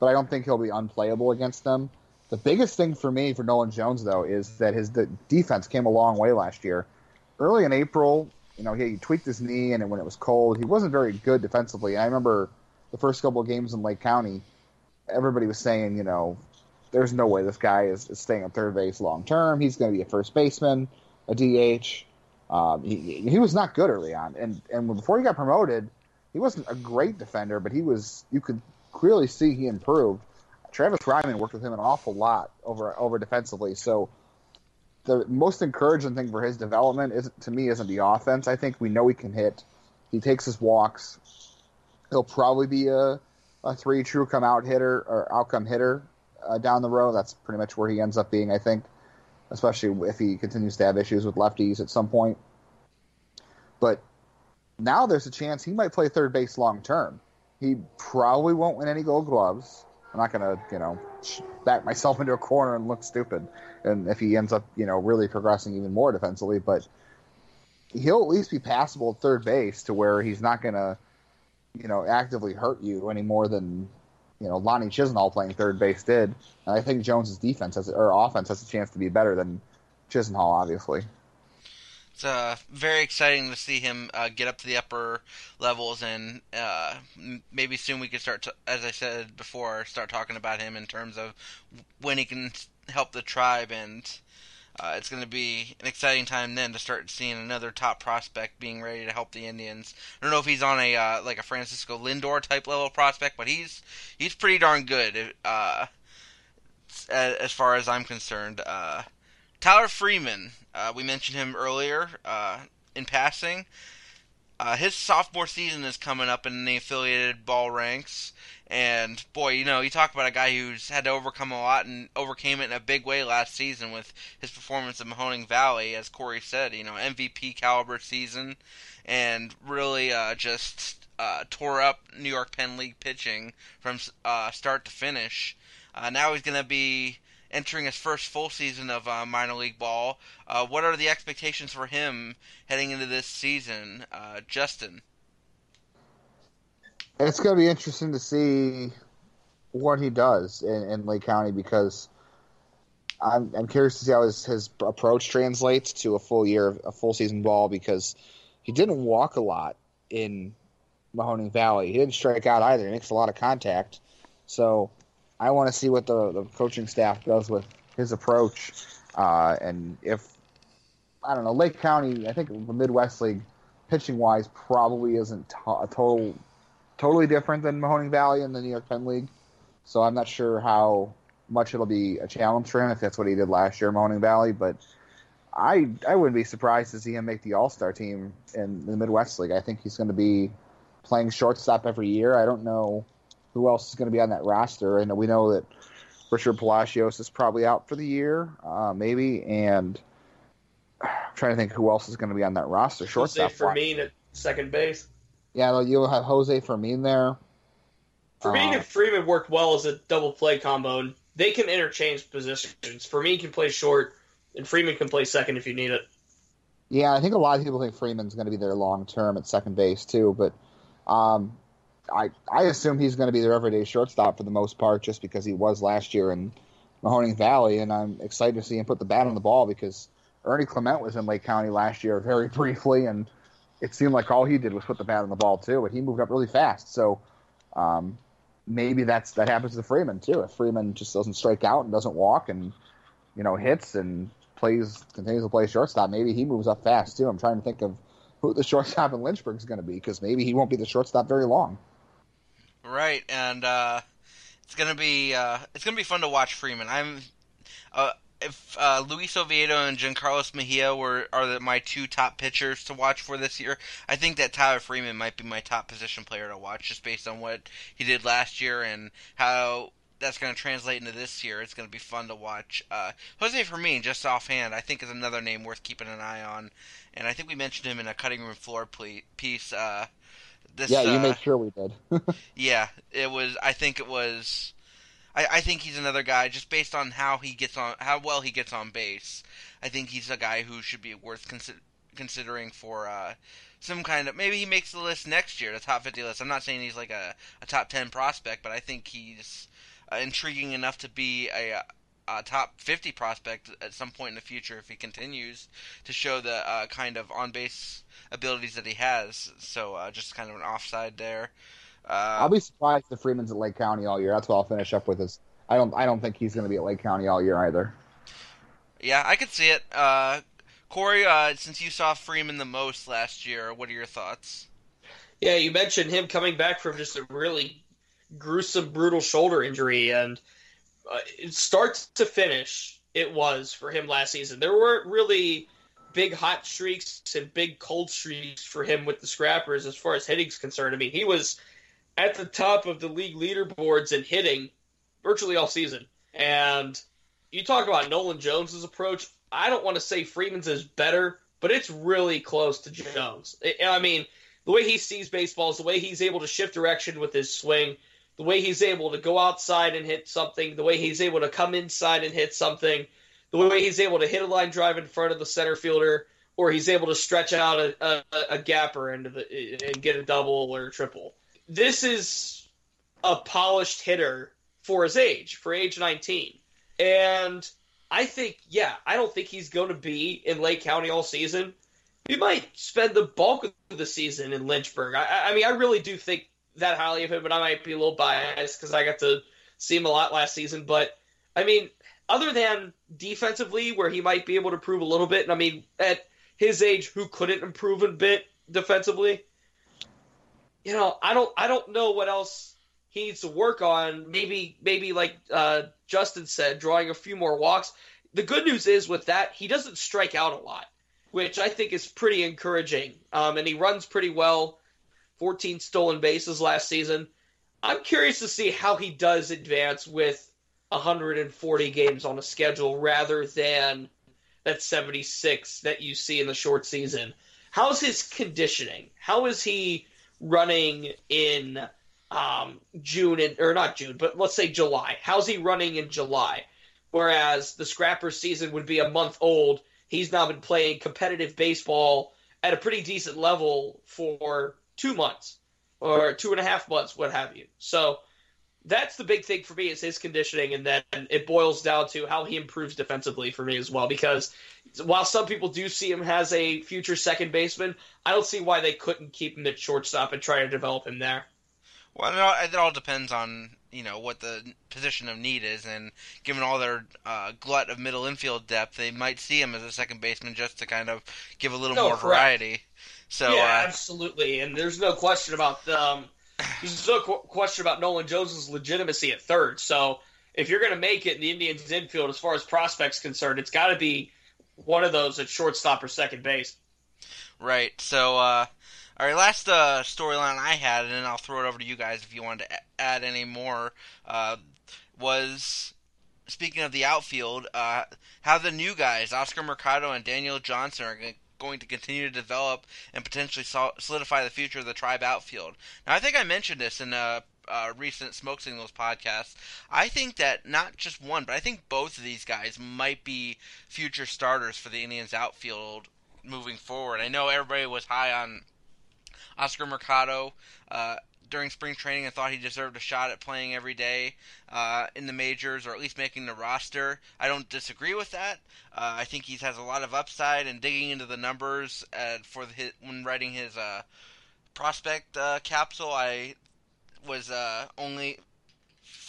but I don't think he'll be unplayable against them. The biggest thing for me for Nolan Jones though is that his de- defense came a long way last year. Early in April, you know, he tweaked his knee, and when it was cold, he wasn't very good defensively. And I remember the first couple of games in Lake County, everybody was saying, you know, there's no way this guy is, is staying at third base long term. He's going to be a first baseman, a DH. Um, he, he was not good early on, and and before he got promoted, he wasn't a great defender, but he was. You could clearly see he improved. Travis Fryman worked with him an awful lot over over defensively. So the most encouraging thing for his development is to me isn't the offense. I think we know he can hit. He takes his walks. He'll probably be a a three true come out hitter or outcome hitter uh, down the road. That's pretty much where he ends up being. I think, especially if he continues to have issues with lefties at some point. But now there's a chance he might play third base long term. He probably won't win any Gold Gloves. I'm not gonna, you know, back myself into a corner and look stupid. And if he ends up, you know, really progressing even more defensively, but he'll at least be passable at third base to where he's not gonna, you know, actively hurt you any more than, you know, Lonnie Chisenhall playing third base did. And I think Jones's defense has or offense has a chance to be better than Chisenhall, obviously. It's uh, very exciting to see him uh, get up to the upper levels, and uh, maybe soon we can start, to, as I said before, start talking about him in terms of when he can help the tribe, and uh, it's going to be an exciting time then to start seeing another top prospect being ready to help the Indians. I don't know if he's on a uh, like a Francisco Lindor type level prospect, but he's he's pretty darn good uh, as far as I'm concerned. Tyler Freeman, uh, we mentioned him earlier uh, in passing. Uh, his sophomore season is coming up in the affiliated ball ranks, and boy, you know, you talk about a guy who's had to overcome a lot and overcame it in a big way last season with his performance in Mahoning Valley, as Corey said, you know, MVP caliber season, and really uh, just uh, tore up New York Penn League pitching from uh, start to finish. Now he's going to be entering his first full season of uh, minor league ball. Uh, what are the expectations for him heading into this season, uh, Justin? It's going to be interesting to see what he does in, in Lake County because I'm, I'm curious to see how his, his approach translates to a full year, of a full season ball because he didn't walk a lot in Mahoning Valley. He didn't strike out either. He makes a lot of contact. So I want to see what the, the coaching staff does with his approach. Uh, and if, I don't know, Lake County, I think the Midwest League, pitching wise, probably isn't to- a total totally different than Mahoning Valley and the New York Penn League. So I'm not sure how much it'll be a challenge for him if that's what he did last year Mahoning Valley. But I I wouldn't be surprised to see him make the All Star team in the Midwest League. I think he's going to be playing shortstop every year. I don't know who else is going to be on that roster. And we know that Richard Palacios is probably out for the year, uh, maybe, and I'm trying to think who else is going to be on that roster. Jose Shortstop. Fermin at second base. Yeah, you'll have Jose Fermin there. Fermin Uh, and Freeman worked well as a double play combo, and they can interchange positions. Fermin can play short, and Freeman can play second if you need it. Yeah, I think a lot of people think Freeman's going to be there long term at second base too, but um, I I assume he's going to be their everyday shortstop for the most part, just because he was last year in Mahoning Valley, and I'm excited to see him put the bat on the ball because Ernie Clement was in Lake County last year very briefly, and it seemed like all he did was put the bat on the ball too, but he moved up really fast. So um, maybe that's that happens to Freeman too. If Freeman just doesn't strike out and doesn't walk and you know hits and plays continues to play shortstop, maybe he moves up fast too. I'm trying to think of who the shortstop in Lynchburg is going to be because maybe he won't be the shortstop very long. Right, and uh, it's gonna be uh, it's gonna be fun to watch Freeman. I'm uh, if uh, Luis Oviedo and Jean Carlos Mejia were are the, my two top pitchers to watch for this year, I think that Tyler Freeman might be my top position player to watch just based on what he did last year and how that's going to translate into this year. It's going to be fun to watch. Uh, Jose Fermin, just offhand, I think is another name worth keeping an eye on, and I think we mentioned him in a cutting room floor piece. Uh, this, yeah, you uh, made sure we did. yeah, it was. I think it was. I, I think he's another guy just based on how he gets on, how well he gets on base. I think he's a guy who should be worth consi- considering for uh, some kind of. Maybe he makes the list next year, the top fifty list. I'm not saying he's like a, a top ten prospect, but I think he's uh, intriguing enough to be a, a top 50 prospect at some point in the future if he continues to show the uh, kind of on base abilities that he has. So uh, just kind of an offside there. Uh, I'll be surprised if Freeman's at Lake County all year. That's what I'll finish up with. Is I don't I don't think he's going to be at Lake County all year either. yeah, I could see it. Uh, Corey, uh, since you saw Freeman the most last year, what are your thoughts? Yeah, you mentioned him coming back from just a really gruesome, brutal shoulder injury, and uh, it start to finish, it was for him last season. There weren't really big hot streaks and big cold streaks for him with the Scrappers as far as hitting's concerned. I mean, he was at the top of the league leaderboards in hitting virtually all season. And you talk about Nolan Jones's approach. I don't want to say Freeman's is better, but it's really close to Jones. I mean, the way he sees baseball is the way he's able to shift direction with his swing, the way he's able to go outside and hit something, the way he's able to come inside and hit something, the way he's able to hit a line drive in front of the center fielder, or he's able to stretch out a, a, a gapper into the and get a double or a triple. This is a polished hitter for his age, for age 19. And I think, yeah, I don't think he's going to be in Lake County all season. He might spend the bulk of the season in Lynchburg. I- I, I mean, I really do think that highly of him, but I might be a little biased because I got to see him a lot last season. But I mean, other than defensively, where he might be able to improve a little bit, and I mean, at his age, who couldn't improve a bit defensively? You know, I don't, I don't know what else he needs to work on. Maybe, maybe like uh, Justin said, drawing a few more walks. The good news is with that, he doesn't strike out a lot, which I think is pretty encouraging. Um, and he runs pretty well. 14 stolen bases last season. I'm curious to see how he does advance with 140 games on a schedule rather than that 76 that you see in the short season. How's his conditioning? How is he running in um, June and or not June, but let's say July? How's he running in July? Whereas the Scrapper season would be a month old, he's now been playing competitive baseball at a pretty decent level for two months or two and a half months, what have you. So that's the big thing for me is his conditioning, and then it boils down to how he improves defensively for me as well. Because while some people do see him as a future second baseman, I don't see why they couldn't keep him at shortstop and try to develop him there. Well, it all, it all depends on you know what the position of need is, and given all their uh, glut of middle infield depth, they might see him as a second baseman just to kind of give a little No, more correct. variety. So yeah, uh, absolutely. And there's no question about um, there's no qu- question about Nolan Jones' legitimacy at third. So if you're going to make it in the Indians' infield, as far as prospects concerned, it's got to be one of those at shortstop or second base. Right. So, uh, all right, last uh, storyline I had, and then I'll throw it over to you guys if you wanted to add any more, uh, was speaking of the outfield, uh, how the new guys, Oscar Mercado and Daniel Johnson, are g- going to continue to develop and potentially solidify the future of the tribe outfield. Now, I think I mentioned this in a, a recent Smoke Signals podcast. I think that not just one, but I think both of these guys might be future starters for the Indians outfield moving forward. I know everybody was high on Oscar Mercado uh, during spring training and thought he deserved a shot at playing every day uh, in the majors or at least making the roster. I don't disagree with that. Uh, I think he has a lot of upside and digging into the numbers uh, for his, when writing his uh, prospect uh, capsule. I was uh, only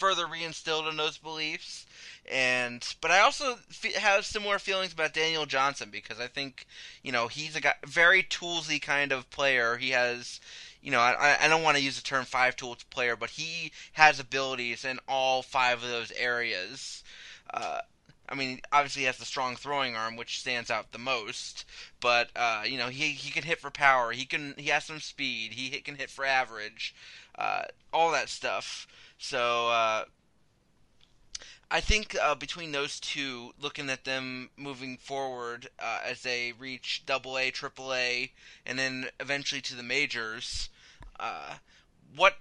further reinstilled in those beliefs. And but I also fe- have similar feelings about Daniel Johnson because I think you know he's a guy, very toolsy kind of player. He has you know I, I don't want to use the term five tools player, but he has abilities in all five of those areas. Uh, I mean, obviously he has the strong throwing arm, which stands out the most. But uh, you know, he he can hit for power. He can he has some speed. He can hit for average. Uh, all that stuff. So uh, I think uh, between those two, looking at them moving forward uh, as they reach Double A, Triple A, and then eventually to the majors, uh, what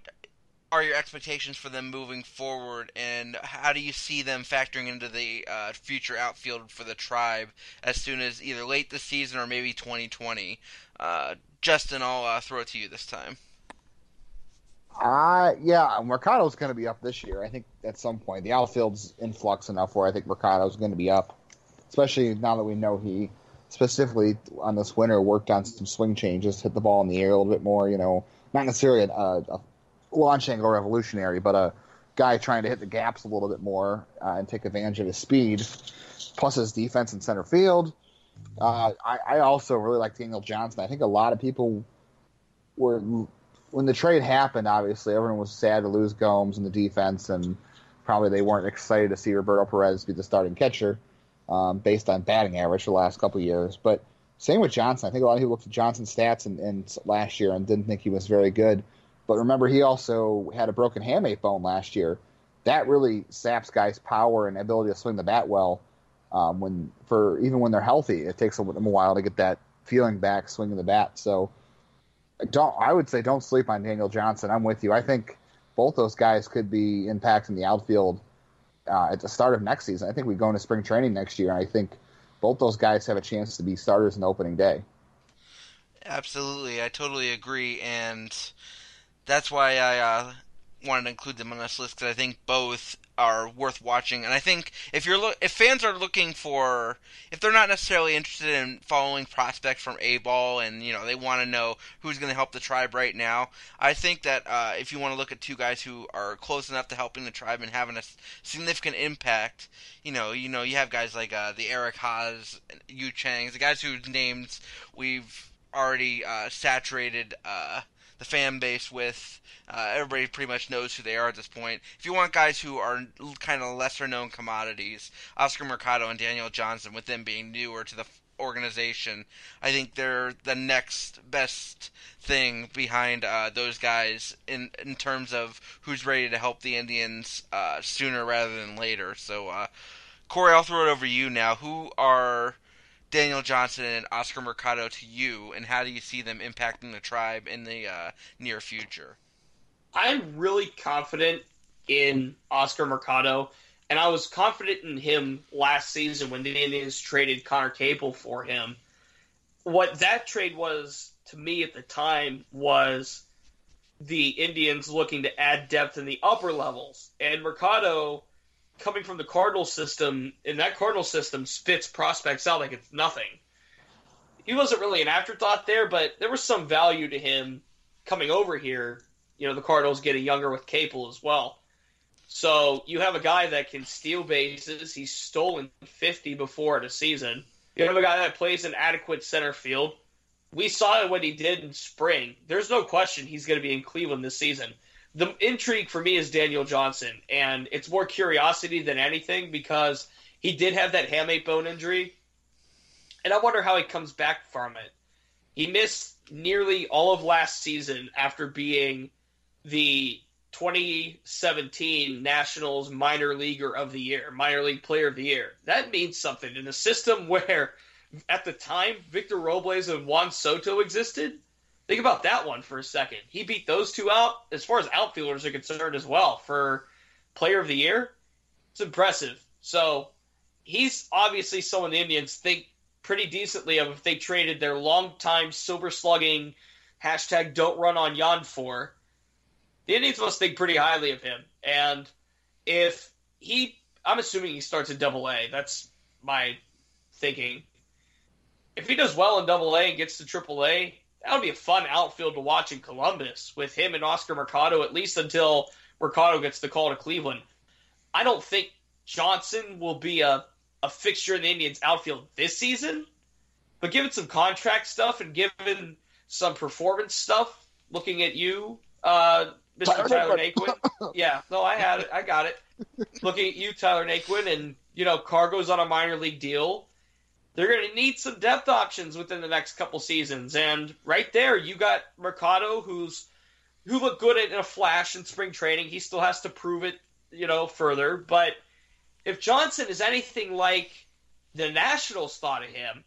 are your expectations for them moving forward, and how do you see them factoring into the uh, future outfield for the tribe as soon as either late this season or maybe 2020? Uh, Justin, I'll uh, throw it to you this time. Uh, yeah, Mercado's going to be up this year. I think at some point the outfield's in flux enough where I think Mercado's going to be up, especially now that we know he specifically on this winter worked on some swing changes, hit the ball in the air a little bit more. You know, not necessarily a, a launch angle revolutionary, but a guy trying to hit the gaps a little bit more uh, and take advantage of his speed, plus his defense in center field. Uh, I, I also really like Daniel Johnson. I think a lot of people were when the trade happened, obviously everyone was sad to lose Gomes in the defense, and probably they weren't excited to see Roberto Perez be the starting catcher um, based on batting average for the last couple years. But same with Johnson. I think a lot of people looked at Johnson's stats in last year and didn't think he was very good. But remember, he also had a broken hamate bone last year. That really saps guys' power and ability to swing the bat well. Um, when for even when they're healthy, it takes them a while to get that feeling back swinging the bat. So don't I would say don't sleep on Daniel Johnson. I'm with you. I think both those guys could be impacting the outfield uh, at the start of next season. I think we go into spring training next year, and I think both those guys have a chance to be starters in opening day. Absolutely, I totally agree, and that's why I uh, wanted to include them on this list because I think both are worth watching. And I think if you're lo- if fans are looking for if they're not necessarily interested in following prospects from A ball and you know they want to know who's going to help the tribe right now, I think that uh, if you want to look at two guys who are close enough to helping the tribe and having a significant impact, you know, you know, you have guys like uh, the Eric Haas, Yu Chang's, the guys whose names we've already uh, saturated uh, the fan base with. Uh, everybody pretty much knows who they are at this point. If you want guys who are kind of lesser known commodities, Oscar Mercado and Daniel Johnson, with them being newer to the organization, I think they're the next best thing behind uh, those guys in in terms of who's ready to help the Indians uh, sooner rather than later. So, uh, Corey, I'll throw it over to you now. Who are Daniel Johnson and Oscar Mercado to you, and how do you see them impacting the tribe in the uh, near future? I'm really confident in Oscar Mercado, and I was confident in him last season when the Indians traded Conner Capel for him. What that trade was to me at the time was the Indians looking to add depth in the upper levels, and Mercado coming from the Cardinal system, and that Cardinal system spits prospects out like it's nothing. He wasn't really an afterthought there, but there was some value to him coming over here you know the Cardinals getting younger with Capel as well. So you have a guy that can steal bases. He's stolen 50 before in a season. You have a guy that plays an adequate center field. We saw what he did in spring. There's no question he's going to be in Cleveland this season. The intrigue for me is Daniel Johnson, and it's more curiosity than anything because he did have that hamate bone injury, and I wonder how he comes back from it. He missed nearly all of last season after being the 2017 Nationals minor leaguer of the year, minor league player of the year. That means something in a system where, at the time, Victor Robles and Juan Soto existed. Think about that one for a second. He beat those two out as far as outfielders are concerned as well for player of the year. It's impressive. So he's obviously someone the Indians think pretty decently of if they traded their longtime silver slugging hashtag don't run on Yan for. The Indians must think pretty highly of him. And if he, I'm assuming he starts in double A. That's my thinking. If he does well in double A and gets to triple A, that would be a fun outfield to watch in Columbus with him and Oscar Mercado, at least until Mercado gets the call to Cleveland. I don't think Johnson will be a, a fixture in the Indians outfield this season, but given some contract stuff and given some performance stuff, looking at you, uh, Mr. Tyler Tyler Naquin. Naquin. yeah, no, I had it. I got it. looking at you, Tyler Naquin, and, you know, Cargo's on a minor league deal. They're going to need some depth options within the next couple seasons. And right there, you got Mercado, who's who looked good in a flash in spring training. He still has to prove it, you know, further. But if Johnson is anything like the Nationals thought of him,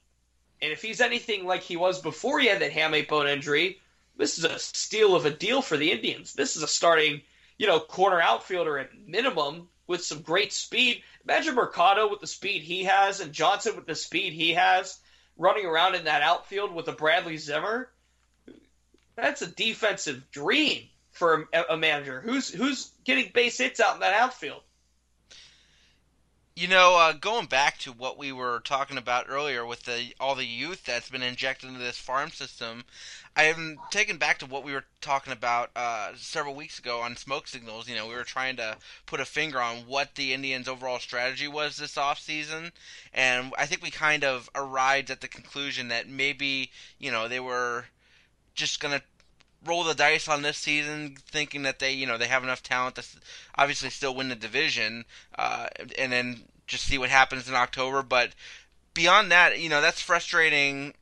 and if he's anything like he was before he had that hamate bone injury, this is a steal of a deal for the Indians. This is a starting, you know, corner outfielder at minimum with some great speed. Imagine Mercado with the speed he has and Johnson with the speed he has running around in that outfield with a Bradley Zimmer. That's a defensive dream for a, a manager. Who's who's getting base hits out in that outfield? You know, uh, going back to what we were talking about earlier with the all the youth that's been injected into this farm system, I am taken back to what we were talking about uh, several weeks ago on smoke signals. You know, we were trying to put a finger on what the Indians' overall strategy was this offseason, and I think we kind of arrived at the conclusion that maybe you know they were just gonna roll the dice on this season, thinking that they, you know, they have enough talent to obviously still win the division, uh, and then just see what happens in October. But beyond that, you know, that's frustrating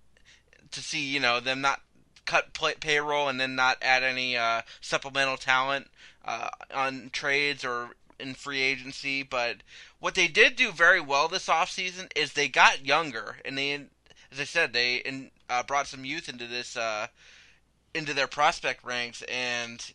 to see, you know, them not cut play- payroll and then not add any uh, supplemental talent uh, on trades or in free agency. But what they did do very well this offseason is they got younger, and they, as I said, they in, uh, brought some youth into this. Uh, into their prospect ranks, and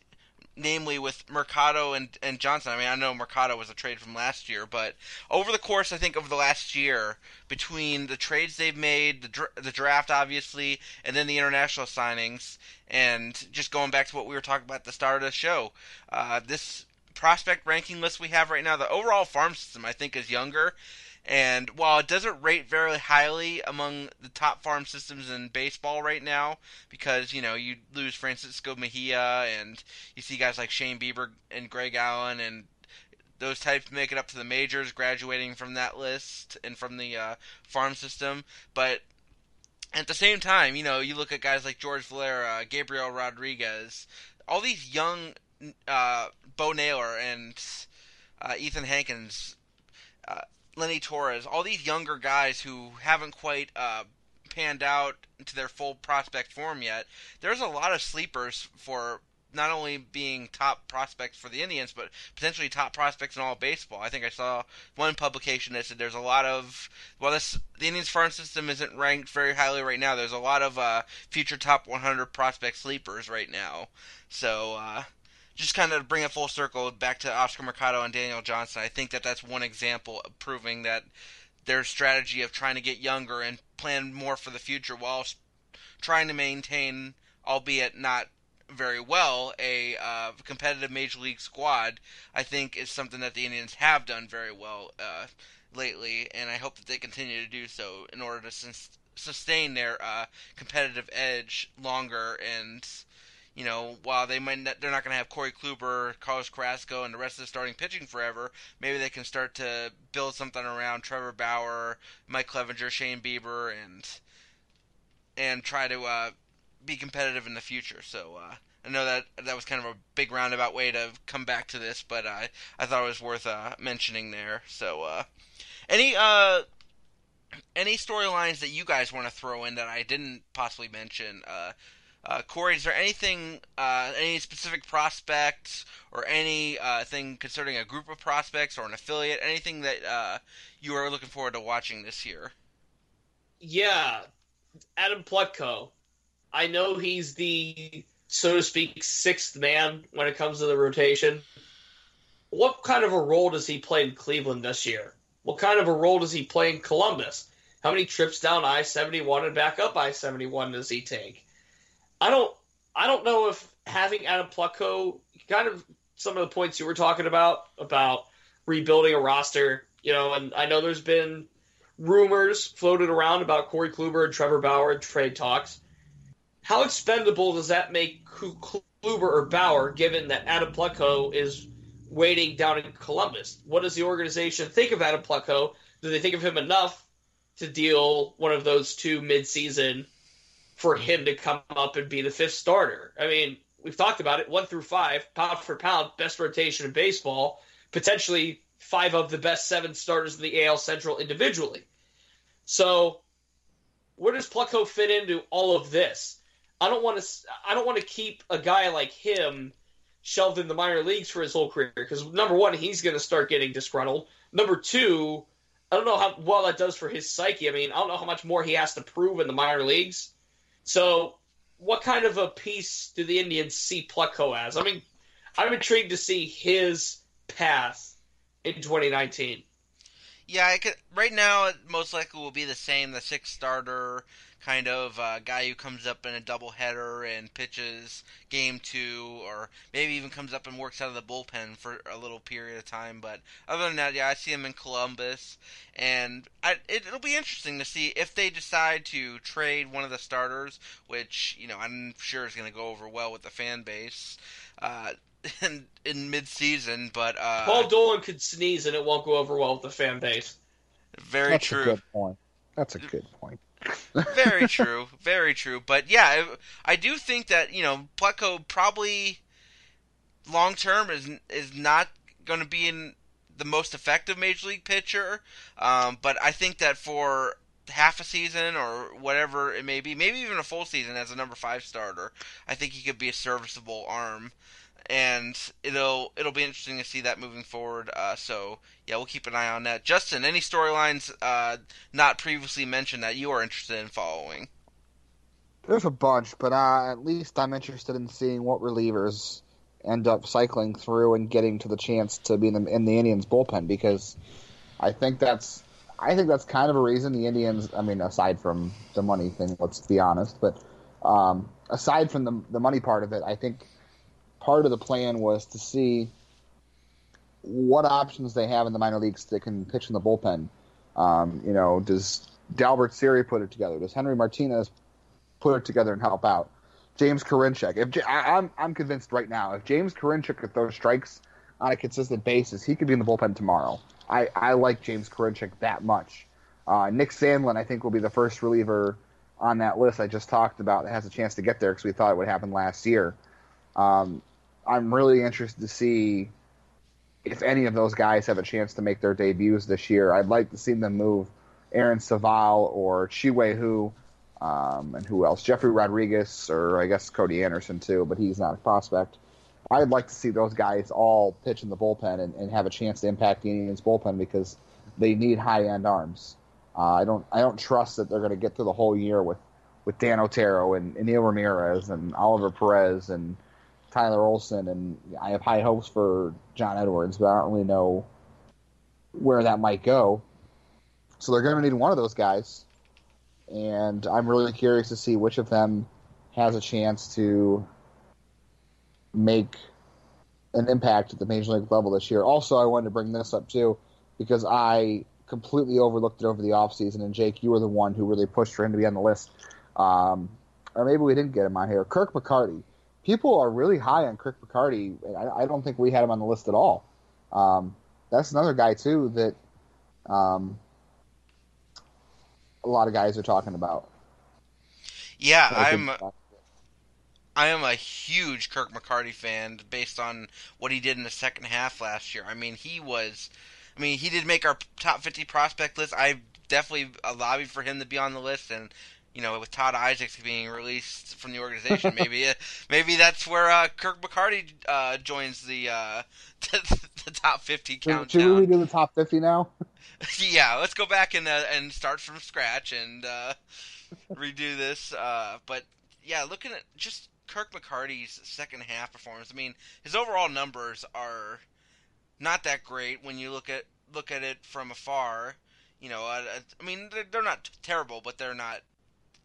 namely with Mercado and, and Johnson. I mean, I know Mercado was a trade from last year, but over the course, I think, of the last year, between the trades they've made, the, the draft, obviously, and then the international signings, and just going back to what we were talking about at the start of the show, uh, this prospect ranking list we have right now, the overall farm system, I think, is younger. And while it doesn't rate very highly among the top farm systems in baseball right now, because you know you lose Francisco Mejia and you see guys like Shane Bieber and Greg Allen and those types make it up to the majors, graduating from that list and from the uh, farm system. But at the same time, you know, you look at guys like George Valera, Gabriel Rodriguez, all these young uh, Bo Naylor and uh, Ethan Hankins, uh, Lenny Torres, all these younger guys who haven't quite uh, panned out to their full prospect form yet. There's a lot of sleepers for not only being top prospects for the Indians, but potentially top prospects in all baseball. I think I saw one publication that said there's a lot of well, this the Indians farm system isn't ranked very highly right now. There's a lot of uh, future top 100 prospect sleepers right now. So uh, just kind of bring it full circle back to Oscar Mercado and Daniel Johnson. I think that that's one example of proving that their strategy of trying to get younger and plan more for the future while trying to maintain, albeit not very well, a uh, competitive major league squad, I think is something that the Indians have done very well uh, lately, and I hope that they continue to do so in order to sus- sustain their uh, competitive edge longer and you know, while they might not, they're not going to have Corey Kluber, Carlos Carrasco, and the rest of the starting pitching forever, maybe they can start to build something around Trevor Bauer, Mike Clevinger, Shane Bieber, and and try to uh, be competitive in the future. So uh, I know that that was kind of a big roundabout way to come back to this, but I I thought it was worth uh, mentioning there. So, uh, any uh, any storylines that you guys want to throw in that I didn't possibly mention? Uh, uh, Corey, is there anything, uh, any specific prospects or any uh, concerning a group of prospects or an affiliate, anything that uh, you are looking forward to watching this year? Yeah, Adam Plutko. I know he's the, so to speak, sixth man when it comes to the rotation. What kind of a role does he play in Cleveland this year? What kind of a role does he play in Columbus? How many trips down I seventy one and back up I seventy one does he take? I don't I don't know if having Adam Plutko kind of some of the points you were talking about about rebuilding a roster, you know, and I know there's been rumors floated around about Corey Kluber and Trevor Bauer in trade talks. How expendable does that make Kluber or Bauer, given that Adam Plutko is waiting down in Columbus? What does the organization think of Adam Plutko? Do they think of him enough to deal one of those two midseason for him to come up and be the fifth starter? I mean, we've talked about it one through five, pound for pound, best rotation in baseball, potentially five of the best seven starters in the AL Central individually. So, where does Plutko fit into all of this? I don't want to. I don't want to keep a guy like him shelved in the minor leagues for his whole career because number one, he's going to start getting disgruntled. Number two, I don't know how well that does for his psyche. I mean, I don't know how much more he has to prove in the minor leagues. So, what kind of a piece do the Indians see Plutko as? I mean, I'm intrigued to see his path in 2019. Yeah, I could, right now it most likely will be the same, the six starter kind of uh, guy who comes up in a doubleheader and pitches game two, or maybe even comes up and works out of the bullpen for a little period of time. But other than that, yeah, I see him in Columbus, and I, it, it'll be interesting to see if they decide to trade one of the starters, which you know I'm sure is going to go over well with the fan base. Uh, in, in mid-season, but uh, Paul Dolan could sneeze and it won't go over well with the fan base. very That's true. a good point. That's a good point. Very true, very true. But yeah, I, I do think that you know Plutko probably long term is is not going to be in the most effective major league pitcher. Um, but I think that for half a season or whatever it may be, maybe even a full season as a number five starter, I think he could be a serviceable arm. And it'll it'll be interesting to see that moving forward. Uh, so yeah, we'll keep an eye on that. Justin, any storylines uh, not previously mentioned that you are interested in following? There's a bunch, but uh, at least I'm interested in seeing what relievers end up cycling through and getting to the chance to be in the, in the Indians bullpen because I think that's I think that's kind of a reason the Indians. I mean, aside from the money thing, let's be honest, but um, aside from the the money part of it, I think part of the plan was to see what options they have in the minor leagues that can pitch in the bullpen. Um, you know, does Dalbert Siri put it together? Does Henry Martinez put it together and help out? James Karinchak. If I, I'm I'm convinced right now, if James Karinchak could throw strikes on a consistent basis, he could be in the bullpen tomorrow. I, I like James Karinchak that much. Uh, Nick Sandlin, I think, will be the first reliever on that list I just talked about that has a chance to get there because we thought it would happen last year. Um, I'm really interested to see if any of those guys have a chance to make their debuts this year. I'd like to see them move Aaron Civale or Chih-Wei Hu, um, and who else? Jefry Rodriguez, or I guess Cody Anderson too, but he's not a prospect. I'd like to see those guys all pitch in the bullpen and, and have a chance to impact the Indians bullpen because they need high end arms. Uh, I don't I don't trust that they're going to get through the whole year with, with Dan Otero and, and Neil Ramirez and Oliver Perez and Tyler Olson and I have high hopes for John Edwards, but I don't really know where that might go. So they're going to need one of those guys, and I'm really curious to see which of them has a chance to make an impact at the major league level this year. Also, I wanted to bring this up too because I completely overlooked it over the offseason, and Jake, you were the one who really pushed for him to be on the list. Um, or maybe we didn't get him on here. Kirk McCarty. People are really high on Kirk McCarty. I, I don't think we had him on the list at all. Um, that's another guy too that um, a lot of guys are talking about. Yeah, I'm I am a huge Kirk McCarty fan based on what he did in the second half last year. I mean, he was. I mean, he did make our top 50 prospect list. I definitely lobbied for him to be on the list, and you know, with Todd Isaacs being released from the organization, maybe uh, maybe that's where uh, Kirk McCarty uh, joins the uh, the top 50 Should, countdown. should we do the top 50 now? yeah, let's go back and uh, and start from scratch and uh, redo this. Uh, but yeah, looking at just Kirk McCarty's second half performance, I mean, his overall numbers are not that great when you look at look at it from afar. You know, uh, I mean, they're, they're not terrible, but they're not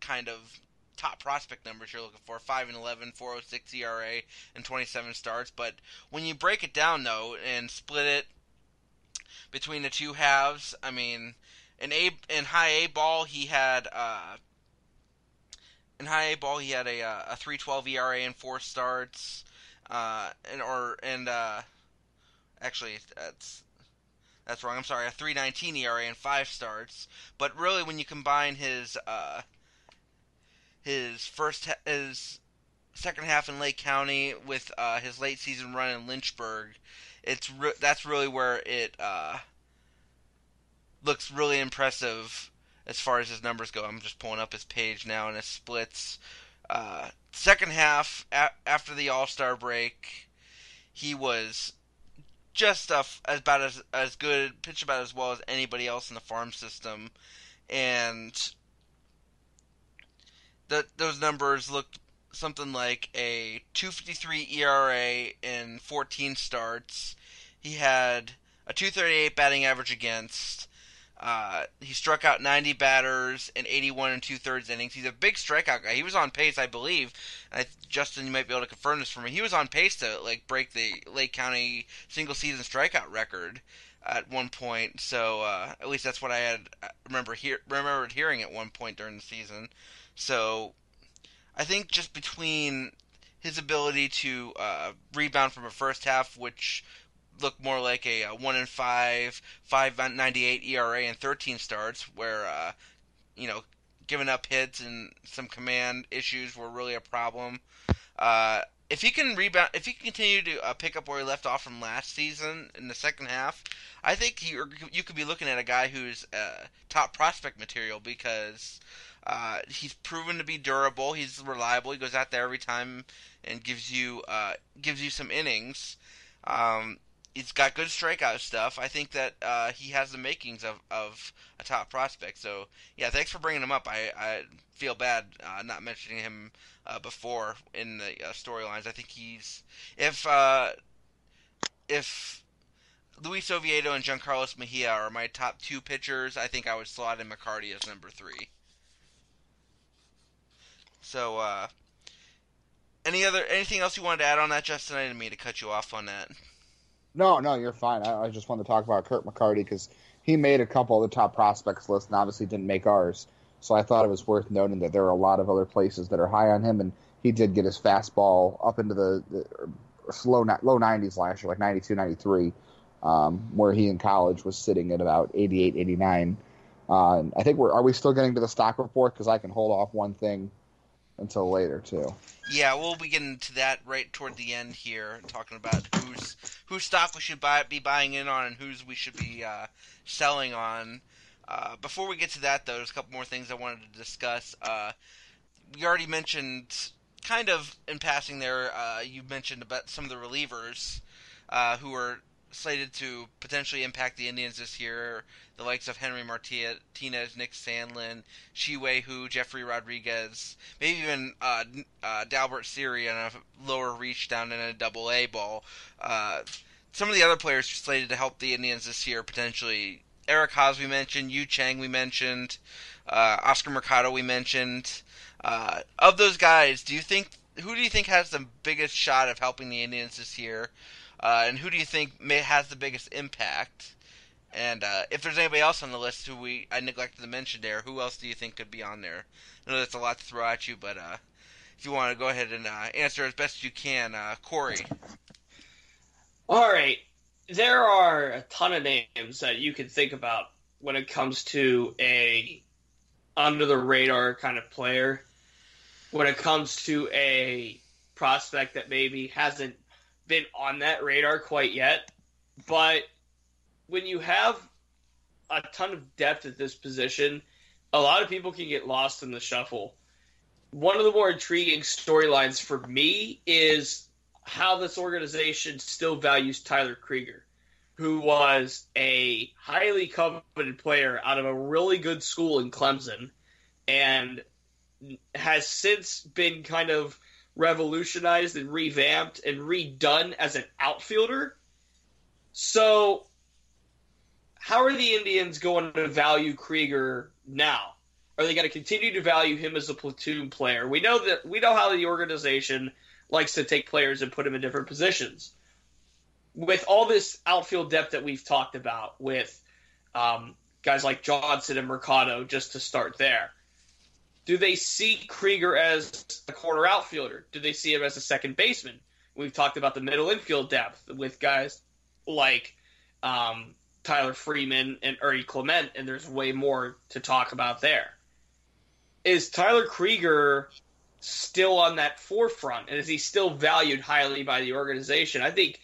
kind of top prospect numbers you're looking for 5 and 11 406 ERA and 27 starts but when you break it down though and split it between the two halves. I mean, in A in high A ball he had uh, in high A ball he had a uh, a three twelve ERA and four starts, uh, and or and uh, actually that's that's wrong. I'm sorry, a three nineteen ERA and five starts. But really, when you combine his uh, his first his second half in Lake County with uh, his late season run in Lynchburg, it's re- that's really where it uh, looks really impressive as far as his numbers go. I'm just pulling up his page now and his splits. Uh, second half a- after the All Star break, he was just about as as good, pitched about as well as anybody else in the farm system, and that those numbers looked something like a 253 ERA in 14 starts. He had a 238 batting average against. Uh, he struck out 90 batters in 81 and two thirds innings. He's a big strikeout guy. He was on pace, I believe. I, Justin, you might be able to confirm this for me. He was on pace to like break the Lake County single season strikeout record at one point. So uh, at least that's what I had uh, remember hear, remembered hearing at one point during the season. So I think just between his ability to uh, rebound from a first half, which looked more like a, uh one in five, five ninety eight ERA and thirteen starts, where uh, you know giving up hits and some command issues were really a problem. Uh, if he can rebound, if he can continue to uh, pick up where he left off from last season in the second half, I think you you could be looking at a guy who's uh, top prospect material because uh, he's proven to be durable. He's reliable. He goes out there every time and gives you uh, gives you some innings. Um, he's got good strikeout stuff. I think that uh, he has the makings of, of a top prospect. So yeah, thanks for bringing him up. I, I feel bad uh, not mentioning him uh, before in the uh, storylines. I think he's if uh, if Luis Oviedo and Jean Carlos Mejia are my top two pitchers, I think I would slot in McCarty as number three. So, uh, any other anything else you wanted to add on that, Justin? I didn't mean to cut you off on that. No, no, you're fine. I, I just wanted to talk about Kirk McCarty because he made a couple of the top prospects list and obviously didn't make ours. So I thought it was worth noting that there are a lot of other places that are high on him, and he did get his fastball up into the, the low low 90s last year, like 92, 93, um, where he in college was sitting at about 88, 89. Uh, I think we're are we still getting to the stock report because I can hold off one thing until later too. Yeah, we'll be getting to that right toward the end here, talking about who's whose stock we should buy be buying in on and whose we should be uh, selling on. Uh, before we get to that, though, there's a couple more things I wanted to discuss. Uh, we already mentioned, kind of in passing there, uh, you mentioned about some of the relievers uh, who are slated to potentially impact the Indians this year. The likes of Henry Martinez, Nick Sandlin, Chih-Wei Hu, Jefry Rodriguez, maybe even uh, uh, Dalbert Siri on a lower reach down in a double A ball. Uh, some of the other players slated to help the Indians this year potentially. Eric Haas we mentioned, Yu Chang we mentioned, uh, Oscar Mercado we mentioned. Uh, of those guys, do you think who do you think has the biggest shot of helping the Indians this year? Uh, and who do you think may has the biggest impact? And uh, if there's anybody else on the list who we I neglected to mention there, who else do you think could be on there? I know that's a lot to throw at you, but uh, if you want to go ahead and uh, answer as best you can, uh, Corey. All right. There are a ton of names that you can think about when it comes to a under the radar kind of player. When it comes to a prospect that maybe hasn't been on that radar quite yet. But when you have a ton of depth at this position, a lot of people can get lost in the shuffle. One of the more intriguing storylines for me is how this organization still values Tyler Krieger, who was a highly coveted player out of a really good school in Clemson and has since been kind of revolutionized and revamped and redone as an outfielder. So, how are the Indians going to value Krieger now? Are they going to continue to value him as a platoon player? We know that we know how the organization likes to take players and put them in different positions. With all this outfield depth that we've talked about, with um, guys like Johnson and Mercado, just to start there, do they see Krieger as a corner outfielder? Do they see him as a second baseman? We've talked about the middle infield depth with guys like um, Tyler Freeman and Ernie Clement, and there's way more to talk about there. Is Tyler Krieger still on that forefront, and is he still valued highly by the organization? I think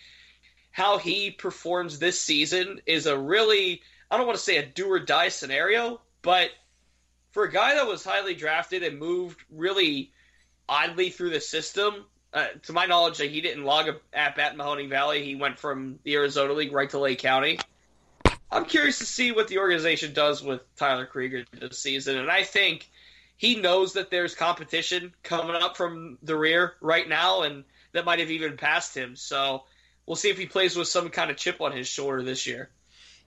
how he performs this season is a really, I don't want to say a do or die scenario, but for a guy that was highly drafted and moved really oddly through the system, uh, to my knowledge, that he didn't log a at bat in Mahoning Valley. He went from the Arizona League right to Lake County. I'm curious to see what the organization does with Tyler Krieger this season, and I think he knows that there's competition coming up from the rear right now, and that might have even passed him. So we'll see if he plays with some kind of chip on his shoulder this year.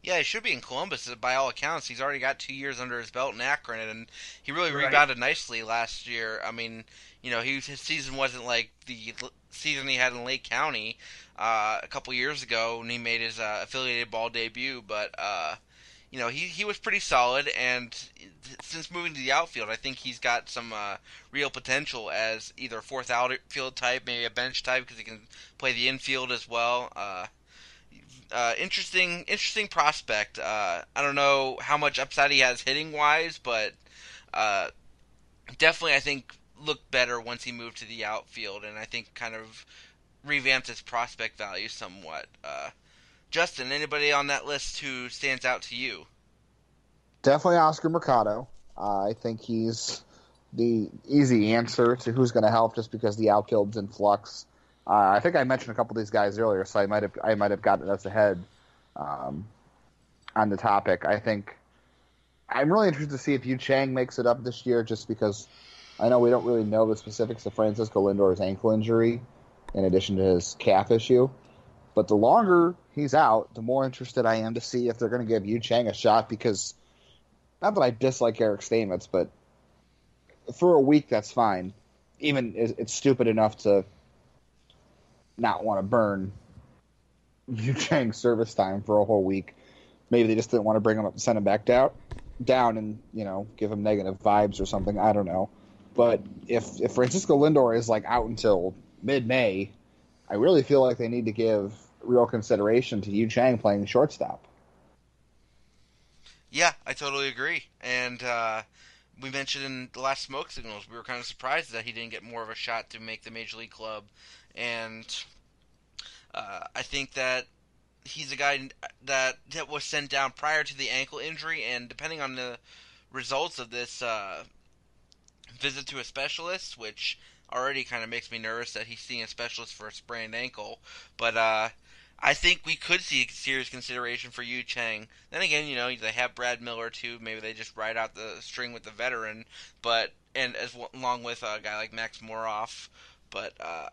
Yeah, he should be in Columbus. By all accounts, he's already got two years under his belt in Akron, and he really Right. rebounded nicely last year. I mean, you know, he his season wasn't like the season he had in Lake County uh, a couple years ago when he made his uh, affiliated ball debut, but uh, you know, he he was pretty solid, and since moving to the outfield, I think he's got some uh, real potential as either fourth outfield type, maybe a bench type, because he can play the infield as well. Uh, uh, interesting, interesting prospect. Uh, I don't know how much upside he has hitting wise, but uh, definitely I think looked better once he moved to the outfield, and I think kind of revamped his prospect value somewhat. Uh, Justin, anybody on that list who stands out to you? Definitely Oscar Mercado. Uh, I think he's the easy answer to who's going to help, just because the outfield's in flux. Uh, I think I mentioned a couple of these guys earlier, so I might have I might have gotten us ahead um, on the topic. I think I'm really interested to see if Yu Chang makes it up this year, just because I know we don't really know the specifics of Francisco Lindor's ankle injury, in addition to his calf issue. But the longer he's out, the more interested I am to see if they're going to give Yu Chang a shot because not that I dislike Eric Stamets, but for a week that's fine. Even it's it's stupid enough to not want to burn Yu Chang's service time for a whole week. Maybe they just didn't want to bring him up and send him back down, down, and you know give him negative vibes or something. I don't know. But if if Francisco Lindor is like out until mid May, I really feel like they need to give real consideration to Yu Chang playing shortstop. Yeah, I totally agree. And uh, we mentioned in the last smoke signals, we were kind of surprised that he didn't get more of a shot to make the major league club. And uh, I think that he's a guy that that was sent down prior to the ankle injury, and depending on the results of this uh, visit to a specialist, which already kind of makes me nervous that he's seeing a specialist for a sprained ankle, but uh, I think we could see serious consideration for Yu Chang. Then again, you know they have Brad Miller too. Maybe they just ride out the string with the veteran, but and as along with a guy like Max Moroff. But uh,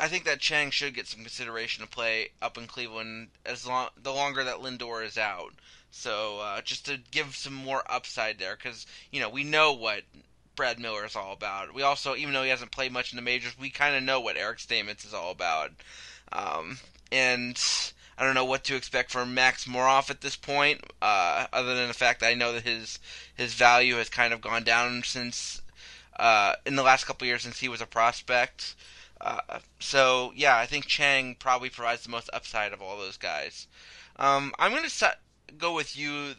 I think that Chang should get some consideration to play up in Cleveland as long the longer that Lindor is out. So uh, just to give some more upside there, because you know we know what Brad Miller is all about. We also, even though he hasn't played much in the majors, we kind of know what Eric Stamets is all about. Um, and I don't know what to expect from Max Moroff at this point, uh, other than the fact that I know that his his value has kind of gone down since uh, in the last couple years since he was a prospect. Uh, so yeah, I think Chang probably provides the most upside of all those guys. Um, I'm going to go with you,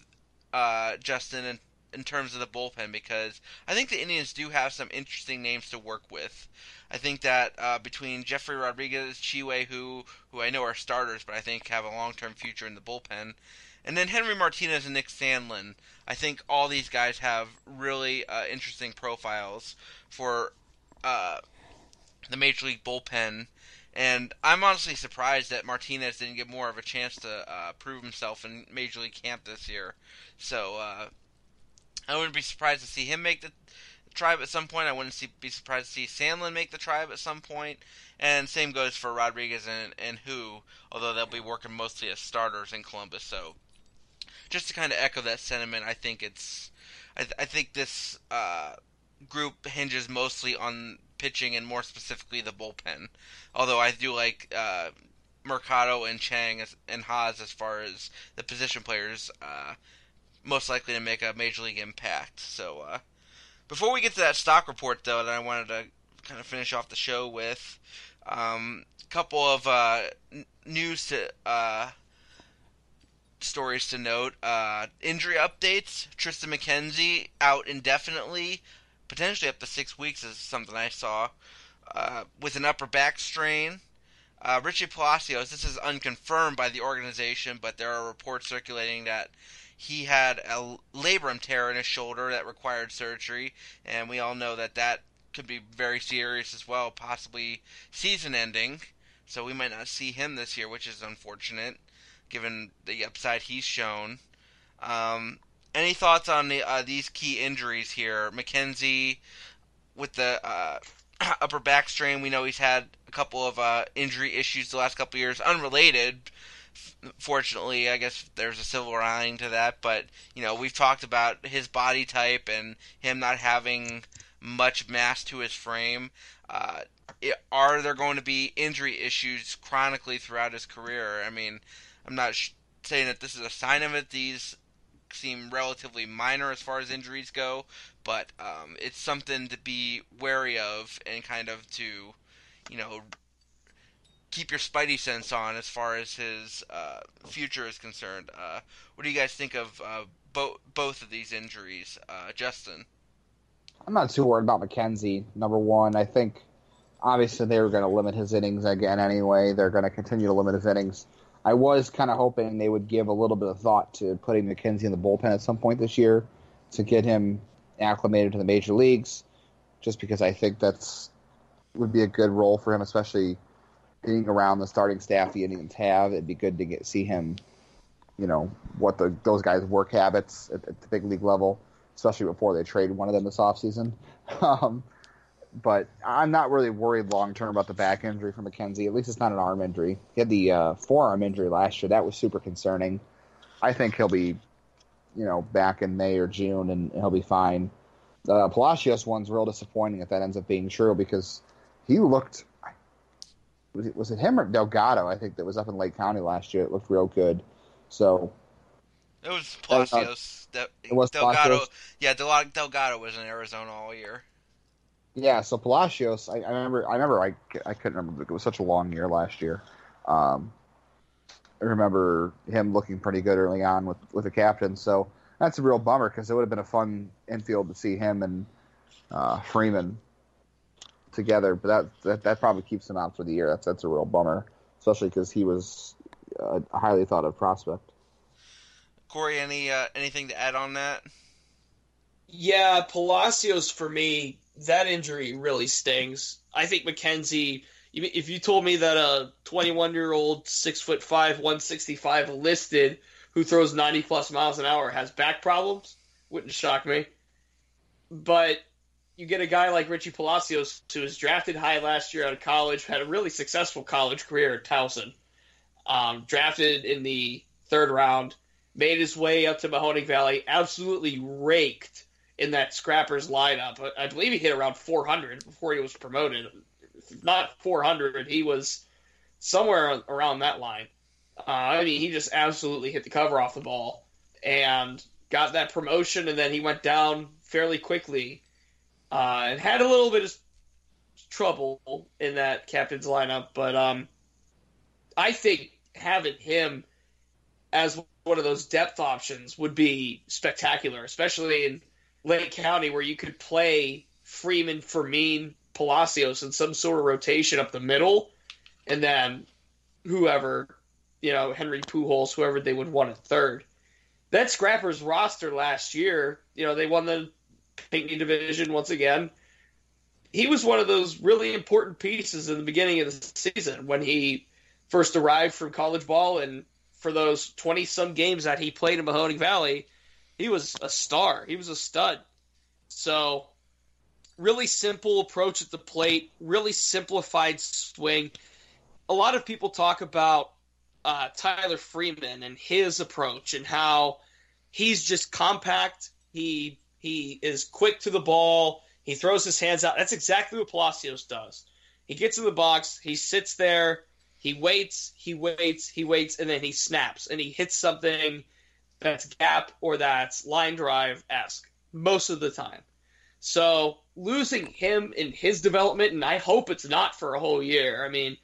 uh, Justin, and in terms of the bullpen because I think the Indians do have some interesting names to work with. I think that uh, between Jefry Rodriguez, Chih-Wei Hu who I know are starters, but I think have a long term future in the bullpen, and then Henry Martinez and Nick Sandlin, I think all these guys have really uh, interesting profiles for uh, the major league bullpen. And I'm honestly surprised that Martinez didn't get more of a chance to uh, prove himself in Major League Camp this year. So uh, I wouldn't be surprised to see him make the tribe at some point. I wouldn't see, be surprised to see Sandlin make the tribe at some point. And same goes for Rodriguez and, and Hu, although they'll be working mostly as starters in Columbus. So just to kind of echo that sentiment, I think it's I, th- I think this uh, group hinges mostly on pitching and more specifically the bullpen. Although I do like uh, Mercado and Chang and Haas as far as the position players uh, most likely to make a major league impact. So uh, before we get to that stock report, though, that I wanted to kind of finish off the show with a um, couple of uh, n- news to uh, stories to note. Uh, injury updates: Triston McKenzie out indefinitely, potentially up to six weeks, is something I saw, uh, with an upper back strain. Uh, Richie Palacios, this is unconfirmed by the organization, but there are reports circulating that he had a labrum tear in his shoulder that required surgery, and we all know that that could be very serious as well, possibly season ending. So we might not see him this year, which is unfortunate, given the upside he's shown. Um, any thoughts on the, uh, these key injuries here? McKenzie with the uh, upper back strain. We know he's had a couple of uh, injury issues the last couple of years, unrelated. Fortunately, I guess there's a silver lining to that. But you know, we've talked about his body type and him not having much mass to his frame. Uh, it, are there going to be injury issues chronically throughout his career? I mean, I'm not sh- saying that this is a sign of it. These seem relatively minor as far as injuries go, but um, it's something to be wary of and kind of to, you know, keep your spidey sense on as far as his uh, future is concerned. Uh, what do you guys think of uh, bo- both of these injuries, uh, Justin? I'm not too worried about McKenzie. Number one, I think obviously they were going to limit his innings again anyway. They're going to continue to limit his innings. I was kind of hoping they would give a little bit of thought to putting McKenzie in the bullpen at some point this year to get him acclimated to the major leagues, just because I think that's would be a good role for him, especially being around the starting staff the Indians have. It'd be good to get see him, you know, what the those guys' work habits at, at the big league level, especially before they trade one of them this offseason. Um, but I'm not really worried long term about the back injury for McKenzie. At least it's not an arm injury. He had the uh, forearm injury last year. That was super concerning. I think he'll be, you know, back in May or June, and he'll be fine. The Palacios one's real disappointing if that ends up being true because he looked. Was it, was it him or Delgado? I think that was up in Lake County last year. It looked real good. So It was Palacios. that, it was Delgado. Palacios? Yeah, Del- Delgado was in Arizona all year. Yeah, so Palacios, I, I remember, I remember, I, I couldn't remember. It was such a long year last year. Um, I remember him looking pretty good early on with with the captain. So that's a real bummer because it would have been a fun infield to see him and uh, Freeman together. But that, that that probably keeps him out for the year. That's that's a real bummer, especially because he was a highly thought of prospect. Corey, any uh, anything to add on that? Yeah, Palacios for me, that injury really stings. I think McKenzie. If you told me that a 21 year old, six foot five, 165 listed, who throws 90 plus miles an hour, has back problems, wouldn't shock me. But you get a guy like Richie Palacios, who was drafted high last year out of college, had a really successful college career at Towson. Um, drafted in the third round, made his way up to Mahoning Valley, absolutely raked in that Scrappers lineup. I- believe he hit around 400 before he was promoted. If not 400, he was somewhere around that line. Uh, I mean, he just absolutely hit the cover off the ball and got that promotion, and then he went down fairly quickly uh, and had a little bit of trouble in that captain's lineup. But um, I think having him as one of those depth options would be spectacular, especially in Lake County where you could play Freeman, Fermin, Palacios in some sort of rotation up the middle, and then whoever, you know, Henry Pujols, whoever they would want at third. That Scrappers roster last year, you know, they won the Pinckney division once again. He was one of those really important pieces in the beginning of the season when he first arrived from college ball and for those 20 some games that he played in Mahoning Valley, he was a star. He was a stud. So, really simple approach at the plate, really simplified swing. A lot of people talk about uh, Tyler Freeman and his approach and how he's just compact. He he is quick to the ball. He throws his hands out. That's exactly what Palacios does. He gets in the box. He sits there. He waits. He waits. He waits, and then he snaps and he hits something that's gap or that's line drive esque most of the time. So losing him in his development, and I hope it's not for a whole year. I mean,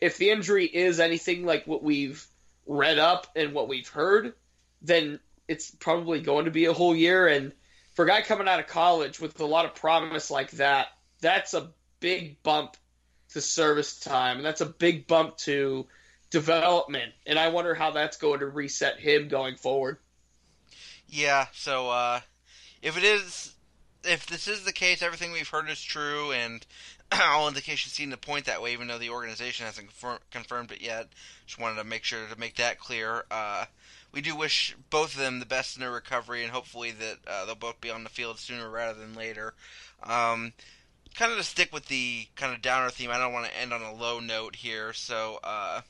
if the injury is anything like what we've read up and what we've heard, then it's probably going to be a whole year. And for a guy coming out of college with a lot of promise like that, that's a big bump to service time, and that's a big bump to development. And I wonder how that's going to reset him going forward. Yeah, so uh, if it is, if this is the case, everything we've heard is true, and all indications seem to point that way, even though the organization hasn't confirm- confirmed it yet. Just wanted to make sure to make that clear. Uh, we do wish both of them the best in their recovery, and hopefully that uh, they'll both be on the field sooner rather than later. Um, kind of to stick with the kind of downer theme, I don't want to end on a low note here, so uh,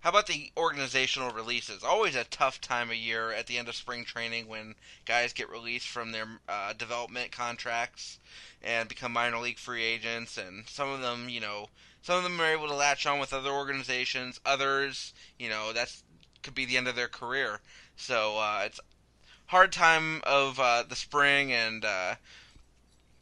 how about the organizational releases? Always a tough time of year at the end of spring training when guys get released from their uh, development contracts and become minor league free agents, and some of them, you know, some of them are able to latch on with other organizations. Others, you know, that's could be the end of their career. So uh, it's hard time of uh, the spring and uh,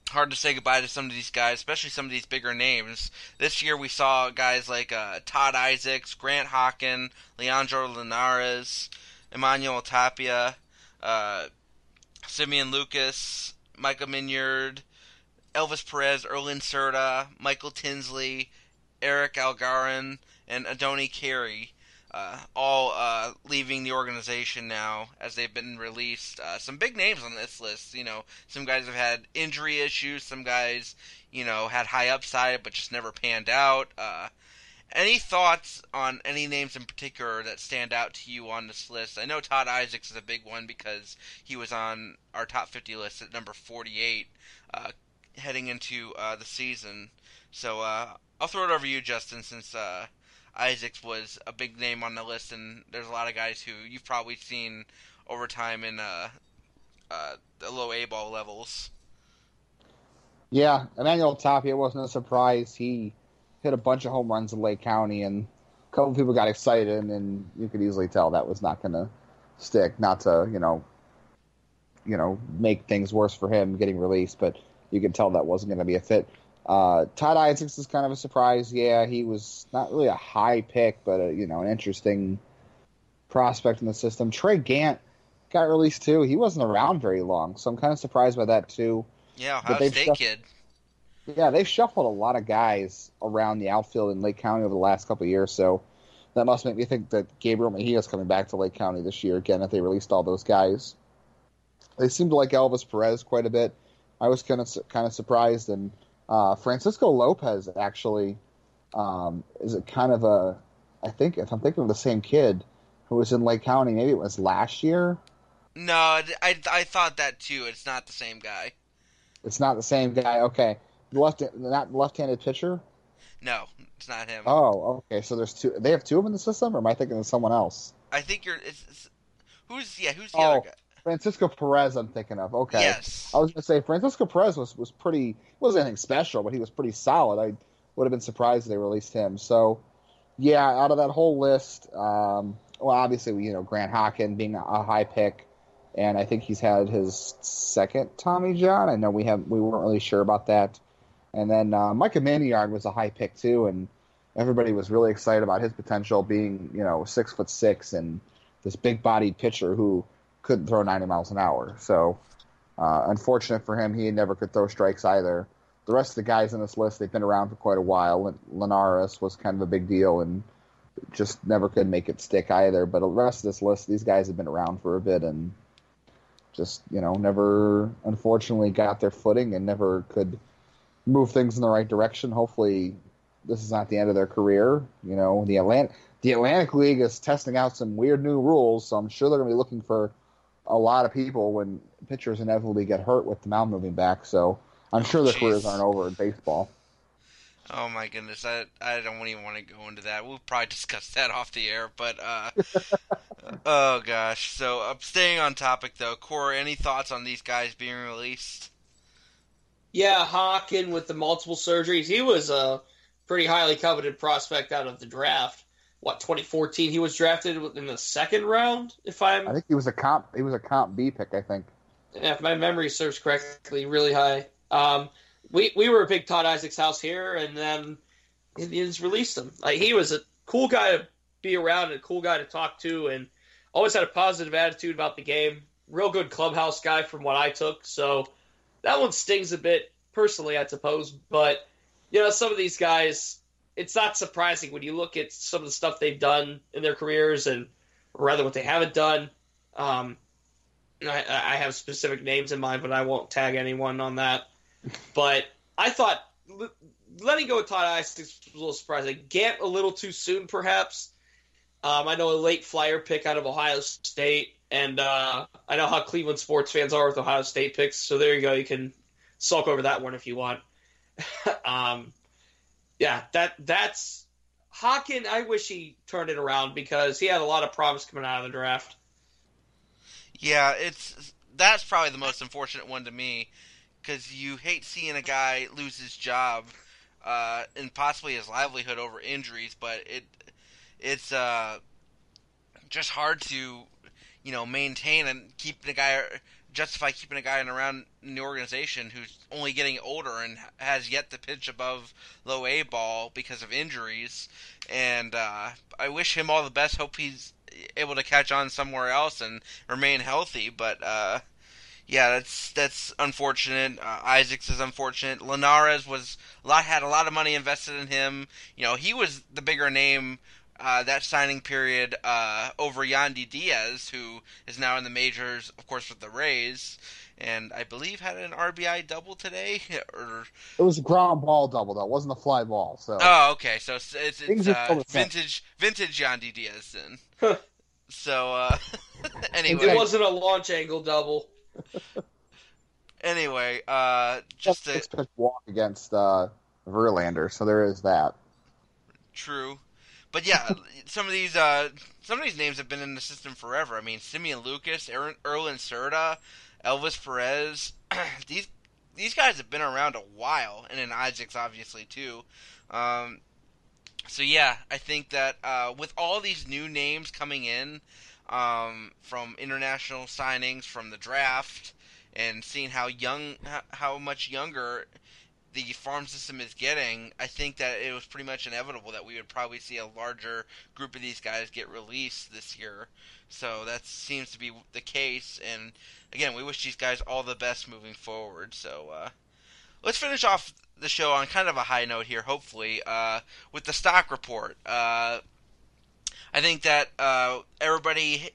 hard to say goodbye to some of these guys, especially some of these bigger names. This year we saw guys like uh, Todd Isaacs, Grant Hockin, Leandro Linares, Emmanuel Tapia, uh, Simeon Lucas, Michael Miniard, Elvis Perez, Erlin Serta, Michael Tinsley, Eric Algarin, and Adoni Carey. Uh, all uh, leaving the organization now as they've been released. Uh, some big names on this list. You know, some guys have had injury issues. Some guys, you know, had high upside but just never panned out. Uh, any thoughts on any names in particular that stand out to you on this list? I know Todd Isaacs is a big one because he was on our top 50 list at number 48 uh, heading into uh, the season. So I'll throw it over to you, Justin, since Isaacs was a big name on the list, and there's a lot of guys who you've probably seen over time in uh, uh, the low A ball levels. Yeah, Emmanuel Tapia wasn't a surprise. He hit a bunch of home runs in Lake County, and a couple people got excited, and you could easily tell that was not going to stick. Not to you know, you know, make things worse for him getting released, but you could tell that wasn't going to be a fit. Uh, Todd Isaacs is kind of a surprise. Yeah, he was not really a high pick, but a, you know, an interesting prospect in the system. Trey Gantt got released too. He wasn't around very long, so I'm kind of surprised by that too. Yeah, Ohio State kid. Yeah, they've shuffled a lot of guys around the outfield in Lake County over the last couple of years, so that must make me think that Gabriel Mejia is coming back to Lake County this year again. If they released all those guys, they seem to like Elvis Perez quite a bit. I was kind of kind of surprised, and uh, Francisco Lopez actually um, is a kind of a. I think if I'm thinking of the same kid who was in Lake County, maybe it was last year. No, I, I, thought that too. It's not the same guy. It's not the same guy. Okay, left not left-handed pitcher. No, it's not him. Oh, okay. So there's two. They have two of them in the system, or am I thinking of someone else? I think you're. It's, it's, who's yeah? Who's the Oh, other guy? Francisco Perez. I'm thinking of. Okay. Yes. I was going to say Francisco Perez was was pretty. wasn't anything special, but he was pretty solid. I would have been surprised if they released him. So, yeah, out of that whole list, um, well, obviously, you know, Grant Hockin being a, high pick, and I think he's had his second Tommy John. I know we have we weren't really sure about that, and then uh, Micah Miniard was a high pick too, and everybody was really excited about his potential being, you know, six foot six and this big bodied pitcher who couldn't throw 90 miles an hour. So, uh, unfortunate for him, he never could throw strikes either. The rest of the guys in this list, they've been around for quite a while. Linares was kind of a big deal and just never could make it stick either. But the rest of this list, these guys have been around for a bit and just, you know, never, unfortunately, got their footing and never could move things in the right direction. Hopefully, this is not the end of their career. You know, the Atlantic the Atlantic League is testing out some weird new rules, so I'm sure they're going to be looking for a lot of people when pitchers inevitably get hurt with the mound moving back. So I'm sure their Jeez. careers aren't over in baseball. Oh my goodness, I I don't even want to go into that. We'll probably discuss that off the air, but uh, oh gosh. So uh, staying on topic though, Corey, any thoughts on these guys being released? Yeah, Hockin with the multiple surgeries. He was a pretty highly coveted prospect out of the draft. What 2014? He was drafted in the second round, if I'm I think he was a comp. He was a comp B pick. I think. if my memory serves correctly, really high. Um, we we were a big Todd Isaacs house here, and then Indians released him. Like he was a cool guy to be around, and a cool guy to talk to, and always had a positive attitude about the game. Real good clubhouse guy, from what I took. So that one stings a bit personally, I suppose. But you know, some of these guys, it's not surprising when you look at some of the stuff they've done in their careers, and rather what they haven't done. Um, I, I have specific names in mind, but I won't tag anyone on that. But I thought letting go of Todd Isaacs was a little surprising. Gantt a little too soon, perhaps. Um, I know a late flyer pick out of Ohio State, and uh, I know how Cleveland sports fans are with Ohio State picks. So there you go. You can sulk over that one if you want. um, yeah, that that's Hockin. I wish he turned it around because he had a lot of promise coming out of the draft. Yeah, it's that's probably the most unfortunate one to me because you hate seeing a guy lose his job uh, and possibly his livelihood over injuries, but it it's uh, just hard to you know maintain and keep the guy justify keeping a guy around in the organization who's only getting older and has yet to pitch above low A ball because of injuries. And uh, I wish him all the best. Hope he's able to catch on somewhere else and remain healthy. But uh, yeah, that's that's unfortunate. Uh, Isaacs is unfortunate. Linares was a lot had a lot of money invested in him. You know, he was the bigger name uh, that signing period uh, over Yandy Diaz, who is now in the majors, of course, with the Rays, and I believe had an RBI double today. Or It was a ground ball double though. It wasn't a fly ball. So oh, okay, so it's it's, it's uh, still the same. vintage vintage Yandy Diaz then. Huh. so uh, anyway, It wasn't a launch angle double. anyway, uh, just to, six pitch walk against uh, Verlander. So there is that. True, but yeah, some of these uh, some of these names have been in the system forever. I mean, Simeon Lucas, Aaron, Erlen Serta, Elvis Perez. these these guys have been around a while, and then Isaacs obviously too. Um, so yeah, I think that uh, with all these new names coming in um, from international signings, from the draft, and seeing how young, how- how much younger the farm system is getting, I think that it was pretty much inevitable that we would probably see a larger group of these guys get released this year. So that seems to be the case. And again, we wish these guys all the best moving forward. So uh, let's finish off the show on kind of a high note here, hopefully, uh, with the stock report. Uh, I think that uh, everybody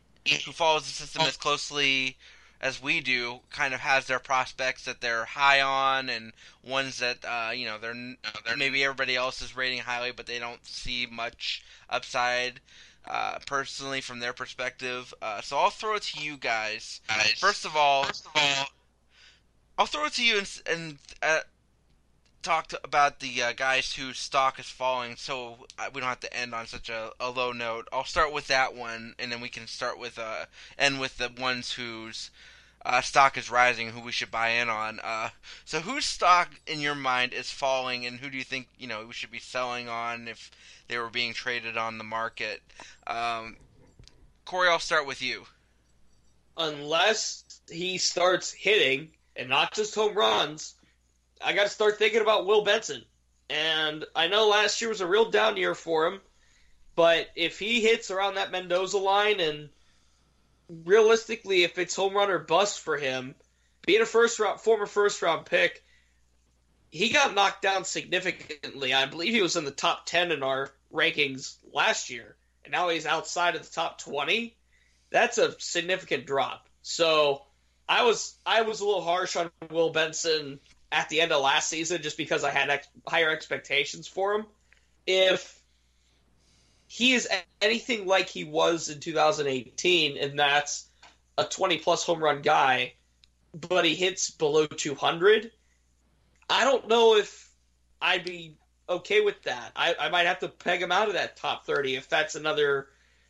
who follows the system as closely as we do kind of has their prospects that they're high on and ones that uh, you know they're, they're maybe everybody else is rating highly but they don't see much upside uh, personally from their perspective. Uh, so I'll throw it to you guys. First of all I'll throw it to you and, and uh, talk to, about the uh, guys whose stock is falling so uh, we don't have to end on such a, a low note. I'll start with that one and then we can start with uh, end with the ones whose uh, stock is rising, who we should buy in on. Uh, so, whose stock in your mind is falling, and who do you think you know we should be selling on if they were being traded on the market? Um, Corey, I'll start with you. unless he starts hitting and not just home runs, I got to start thinking about Will Benson. And I know last year was a real down year for him, but if he hits around that Mendoza line and realistically, if it's home run or bust for him, being a first round former first round pick, he got knocked down significantly. I believe he was in the top ten in our rankings last year, and now he's outside of the top twenty. That's a significant drop. So I was I was a little harsh on Will Benson at the end of last season just because I had ex- higher expectations for him. If he is anything like he was in 2018, and that's a 20 plus home run guy, but he hits below 200, I don't know if I'd be okay with that. I, I might have to peg him out of that top 30 if that's another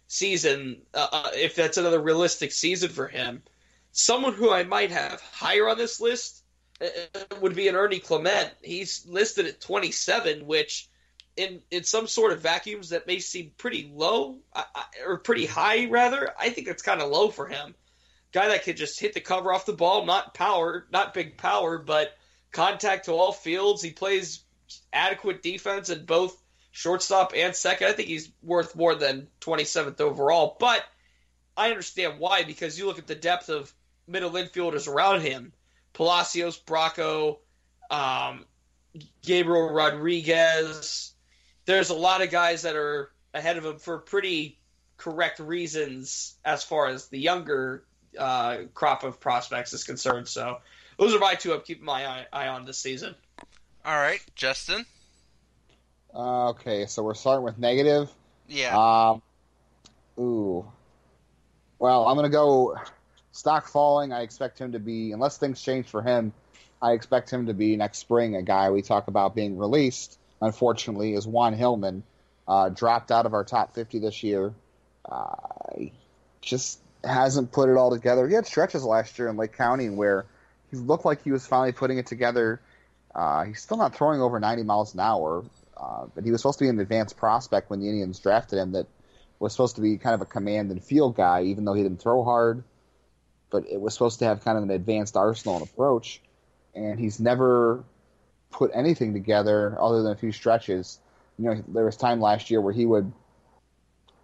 season, uh, uh, if that's another realistic season for him. Someone who I might have higher on this list uh, would be an Ernie Clement. He's listed at 27, which in in some sort of vacuums that may seem pretty low or pretty high rather. I think it's kind of low for him. Guy that could just hit the cover off the ball, not power, not big power, but contact to all fields. He plays adequate defense in both shortstop and second. I think he's worth more than 27th overall, but I understand why because you look at the depth of middle infielders around him. Palacios, Bracho, um, Gabriel Rodriguez. There's a lot of guys that are ahead of him for pretty correct reasons as far as the younger uh, crop of prospects is concerned. So those are my two I'm keeping my eye, eye on this season. All right, Justin. Uh, okay, so we're starting with negative. Yeah. Um, ooh. Well, I'm gonna go stock falling. I expect him to be, unless things change for him, I expect him to be next spring a guy we talk about being released. Unfortunately, is Juan Hillman, uh, dropped out of our top 50 this year. Uh, just hasn't put it all together. He had stretches last year in Lake County where he looked like he was finally putting it together. Uh, he's still not throwing over 90 miles an hour, uh, but he was supposed to be an advanced prospect when the Indians drafted him that was supposed to be kind of a command and field guy, even though he didn't throw hard. But it was supposed to have kind of an advanced arsenal and approach, and he's never put anything together other than a few stretches. You know, there was time last year where he would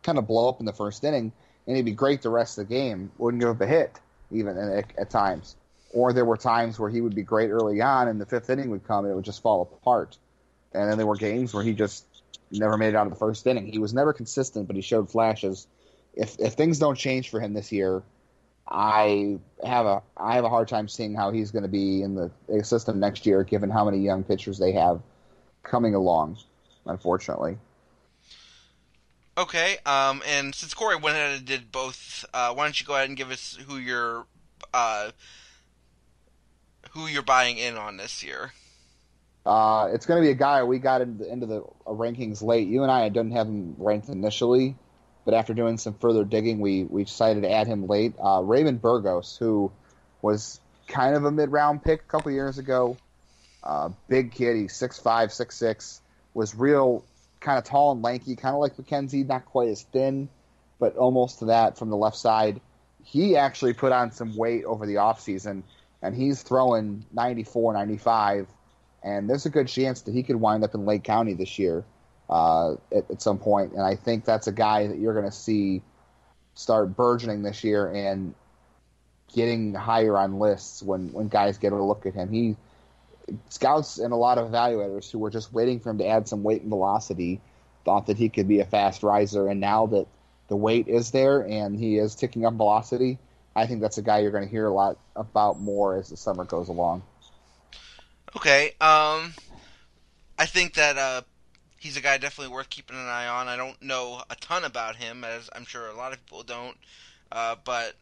kind of blow up in the first inning, and he'd be great the rest of the game. Wouldn't give up a hit even at, times. Or there were times where he would be great early on, and the fifth inning would come, and it would just fall apart. And then there were games where he just never made it out of the first inning. He was never consistent, but he showed flashes. If if things don't change for him this year, I have a I have a hard time seeing how he's going to be in the system next year, given how many young pitchers they have coming along. Unfortunately, Okay. Um, and since Corey went ahead and did both, uh, why don't you go ahead and give us who you're, uh, who you're buying in on this year? uh, it's going to be a guy we got into the, into the rankings late. You and I didn't have him ranked initially, but after doing some further digging, we we decided to add him late. Uh, Raymond Burgos, who was kind of a mid round pick a couple years ago. Uh, big kid, he's six five, six six. Was real kind of tall and lanky, kind of like McKenzie, not quite as thin, but almost to that from the left side. He actually put on some weight over the offseason, and he's throwing 94, 95, and there's a good chance that he could wind up in Lake County this year uh, at, at some point. And I think that's a guy that you're going to see start burgeoning this year and getting higher on lists when, when guys get a look at him. He scouts and a lot of evaluators who were just waiting for him to add some weight and velocity thought that he could be a fast riser. And now that the weight is there and he is ticking up velocity, I think that's a guy you're going to hear a lot about more as the summer goes along. Okay. Um, I think that uh, he's a guy definitely worth keeping an eye on. I don't know a ton about him, as I'm sure a lot of people don't, uh, but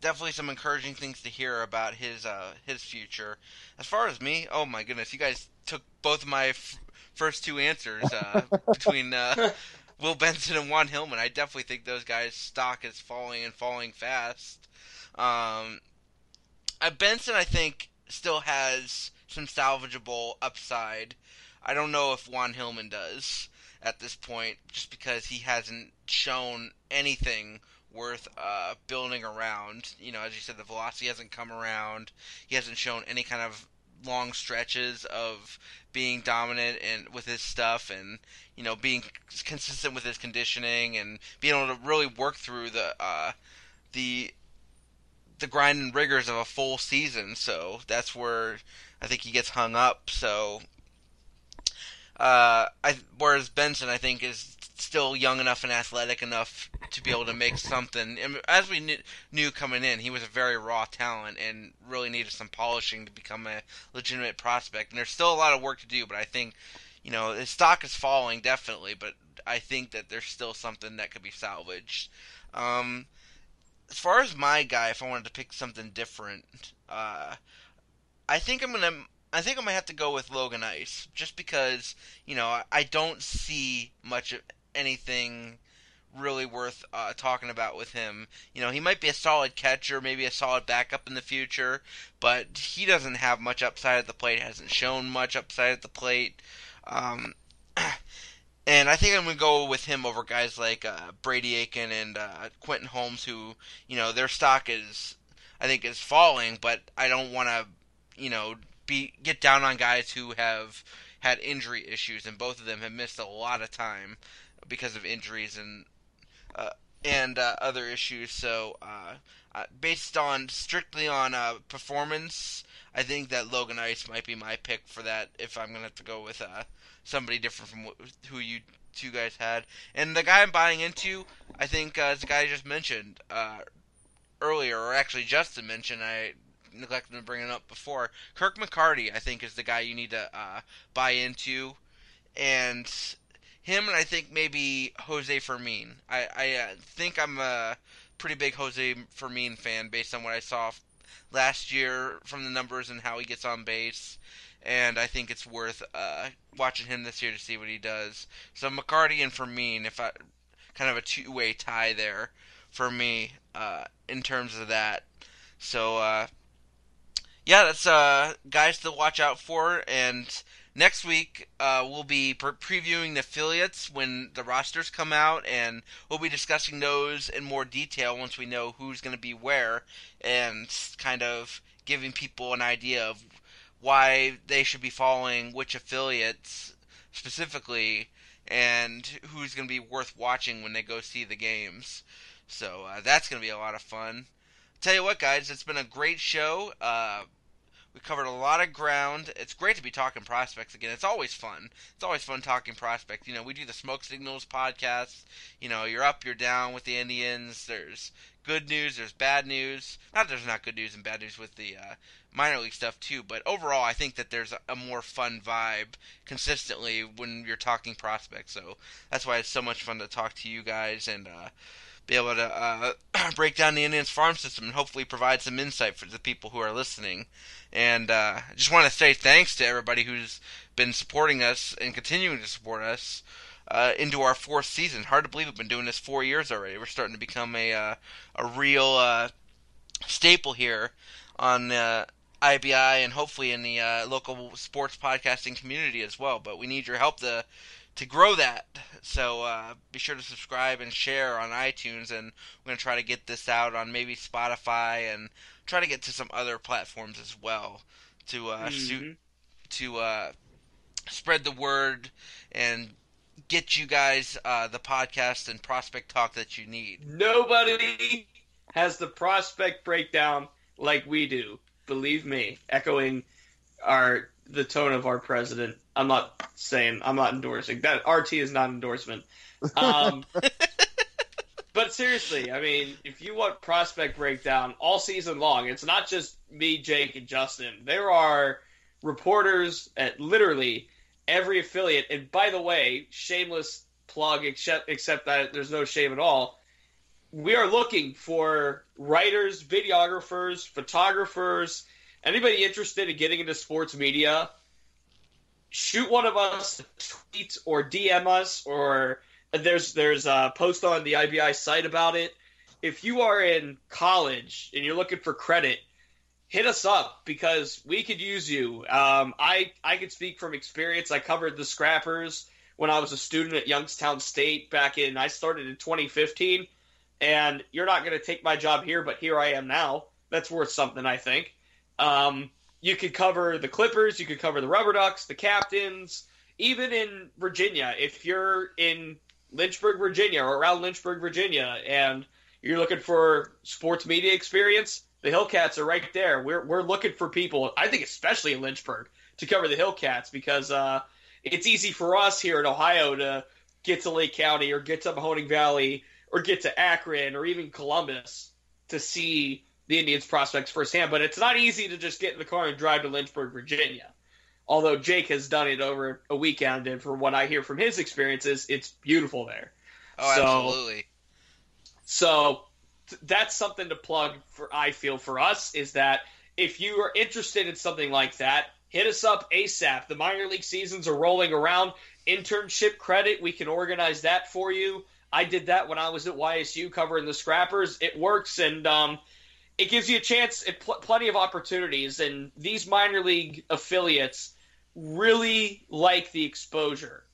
definitely some encouraging things to hear about his uh, his future. As far as me, oh my goodness, you guys took both of my f- first two answers uh, between uh, Will Benson and Juan Hillman. I definitely think those guys' stock is falling and falling fast. Um, uh, Benson, I think, still has some salvageable upside. I don't know if Juan Hillman does at this point, just because he hasn't shown anything worth uh, building around. You know, as you said, the velocity hasn't come around. He hasn't shown any kind of long stretches of being dominant and with his stuff and you know being consistent with his conditioning and being able to really work through the uh, the the grind and rigors of a full season. So that's where I think he gets hung up. So, uh, I whereas Benson I think is still young enough and athletic enough to be able to make something. And as we knew, knew coming in, he was a very raw talent and really needed some polishing to become a legitimate prospect. And there's still a lot of work to do, but I think you know his stock is falling definitely, but I think that there's still something that could be salvaged. Um, as far as my guy, if I wanted to pick something different, uh, I think I'm gonna. I think I'm gonna have to go with Logan Ice, just because you know I, don't see much of anything really worth uh, talking about with him. You know, he might be a solid catcher, maybe a solid backup in the future, but he doesn't have much upside at the plate. Hasn't shown much upside at the plate. Um, and I think I'm gonna go with him over guys like uh, Brady Aiken and uh, Quentin Holmes, who you know their stock is I think is falling, but I don't want to you know be get down on guys who have had injury issues, and both of them have missed a lot of time because of injuries and uh, and uh, other issues. So, uh, uh, based on strictly on uh, performance, I think that Logan Ice might be my pick for that. If I'm gonna have to go with uh, somebody different from wh- who you two guys had, and the guy I'm buying into, I think uh, is the guy I just mentioned earlier, or actually Justin mentioned. I neglected to bring it up before. Kirk McCarty, I think, is the guy you need to uh, buy into, and him and I think maybe Jose Fermin. I I uh, think I'm a pretty big Jose Fermin fan based on what I saw last year from the numbers and how he gets on base. And I think it's worth uh, watching him this year to see what he does. So McCarty and Fermin, if I kind of a two-way tie there for me uh, in terms of that. So uh, yeah, that's uh, guys to watch out for. And next week uh, we'll be pre- previewing the affiliates when the rosters come out, and we'll be discussing those in more detail once we know who's going to be where, and kind of giving people an idea of why they should be following which affiliates specifically, and who's going to be worth watching when they go see the games. So uh, that's going to be a lot of fun. Tell you what, guys, it's been a great show. Uh, we covered a lot of ground. It's great to be talking prospects again. It's always fun. It's always fun talking prospects. You know, we do the Smoke Signals podcast. You know, you're up, you're down with the Indians. There's good news, there's bad news. Not there's not good news and bad news with the uh, minor league stuff too, but overall, I think that there's a, a more fun vibe consistently when you're talking prospects. So that's why it's so much fun to talk to you guys and. Uh, be able to uh, break down the Indians farm system and hopefully provide some insight for the people who are listening. And uh, I just want to say thanks to everybody who's been supporting us and continuing to support us uh, into our fourth season. Hard to believe we've been doing this four years already. We're starting to become a uh, a real uh, staple here on uh, IBI and hopefully in the uh, local sports podcasting community as well. But we need your help to to grow that. So uh, be sure to subscribe and share on iTunes, and we're gonna try to get this out on maybe Spotify and try to get to some other platforms as well to uh, su- to uh, spread the word and get you guys uh, the podcast and prospect talk that you need. Nobody has the prospect breakdown like we do. Believe me, echoing our the tone of our president. I'm not saying I'm not endorsing that. RT is not endorsement. Um, but seriously, I mean, if you want prospect breakdown all season long, it's not just me, Jake, and Justin. There are reporters at literally every affiliate. And by the way, shameless plug, except except that there's no shame at all. We are looking for writers, videographers, photographers, anybody interested in getting into sports media. Shoot one of us tweet or DM us, or there's there's a post on the IBI site about it. If you are in college and you're looking for credit, hit us up because we could use you. Um, I I could speak from experience. I covered the Scrappers when I was a student at Youngstown State back in. I started in 2015, and you're not going to take my job here, but here I am now. That's worth something, I think. Um, you could cover the Clippers, you could cover the Rubber Ducks, the Captains, even in Virginia. If you're in Lynchburg, Virginia, or around Lynchburg, Virginia, and you're looking for sports media experience, The Hillcats are right there. We're we're looking for people. I think especially in Lynchburg to cover the Hillcats because uh, it's easy for us here in Ohio to get to Lake County or get to Mahoning Valley or get to Akron or even Columbus to see the Indians prospects firsthand. But it's not easy to just get in the car and drive to Lynchburg, Virginia. Although Jake has done it over a weekend, and from what I hear from his experiences, it's beautiful there. Oh, So- absolutely. So that's something to plug for. I feel for us is that if you are interested in something like that, hit us up ASAP. The minor league seasons are rolling around. Internship credit, we can organize that for you. I did that when I was at YSU covering the Scrappers. It works, and um, it gives you a chance at pl- plenty of opportunities. And these minor league affiliates really like the exposure.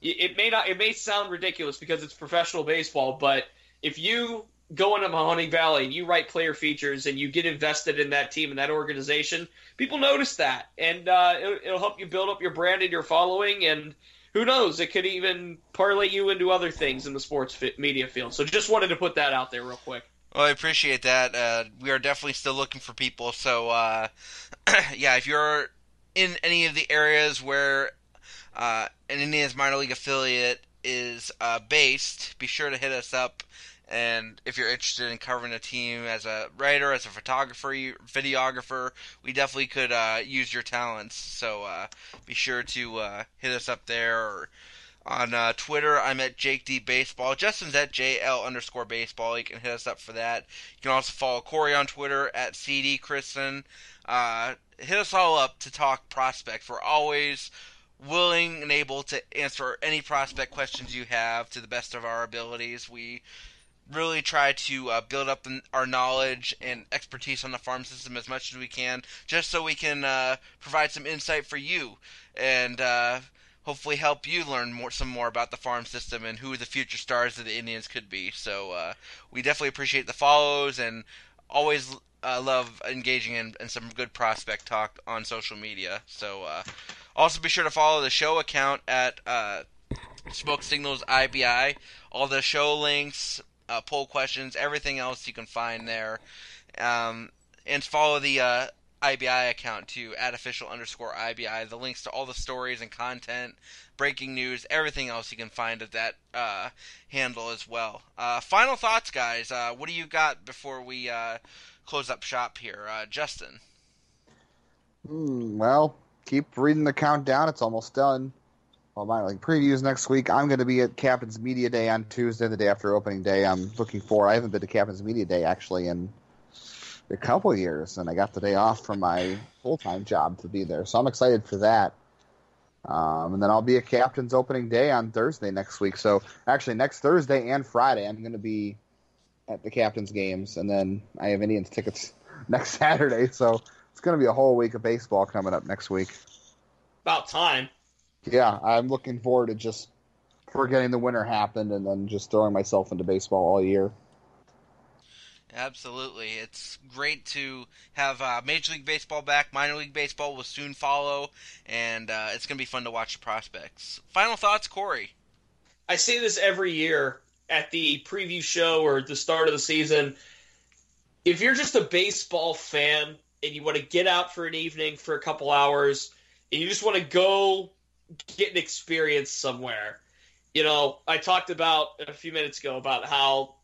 It it may not. It may sound ridiculous because it's professional baseball, but if you go into Mahoning Valley and you write player features and you get invested in that team and that organization, people notice that, and uh, it'll, it'll help you build up your brand and your following. And who knows, it could even parlay you into other things in the sports media field. So just wanted to put that out there real quick. Well, I appreciate that. Uh, we are definitely still looking for people. So, uh, yeah, if you're in any of the areas where uh, an Indians minor league affiliate is uh, based, be sure to hit us up. And if you're interested in covering a team as a writer, as a photographer, videographer, we definitely could uh, use your talents. So uh, be sure to hit us up there or on uh, Twitter, I'm at Jake D Baseball. Justin's at JL underscore baseball. You can hit us up for that. You can also follow Corey on Twitter at CD Crisan. Uh, hit us all up to talk prospects. We're always willing and able to answer any prospect questions you have to the best of our abilities. We really try to uh, build up our knowledge and expertise on the farm system as much as we can, just so we can uh, provide some insight for you and uh, hopefully help you learn more, some more about the farm system and who the future stars of the Indians could be. So uh, we definitely appreciate the follows and always uh, love engaging in, in some good prospect talk on social media. So uh, also be sure to follow the show account at uh, Smoke Signals IBI. All the show links, uh, poll questions, everything else you can find there. Um, and follow the uh, IBI account to at official underscore IBI. The links to all the stories and content, breaking news, everything else you can find at that uh, handle as well. Uh, final thoughts, guys. Uh, what do you got before we uh, close up shop here? Uh, Justin. Hmm, well, keep reading the countdown. It's almost done. Well, my like previews next week. I'm going to be at Captain's Media Day on Tuesday, the day after opening day. I'm looking for. I haven't been to Captain's Media Day actually in a couple years, and I got the day off from my full time job to be there, so I'm excited for that. Um, and then I'll be a Captain's opening day on Thursday next week. So actually, next Thursday and Friday, I'm going to be at the Captain's games, and then I have Indians tickets next Saturday. So it's going to be a whole week of baseball coming up next week. About time. Yeah, I'm looking forward to just forgetting the winter happened and then just throwing myself into baseball all year. Absolutely. It's great to have uh, Major League Baseball back. Minor League Baseball will soon follow, and uh, it's going to be fun to watch the prospects. Final thoughts, Corey? I say this every year at the preview show or the start of the season. If you're just a baseball fan and you want to get out for an evening for a couple hours and you just want to go get an experience somewhere, you know, I talked about a few minutes ago about how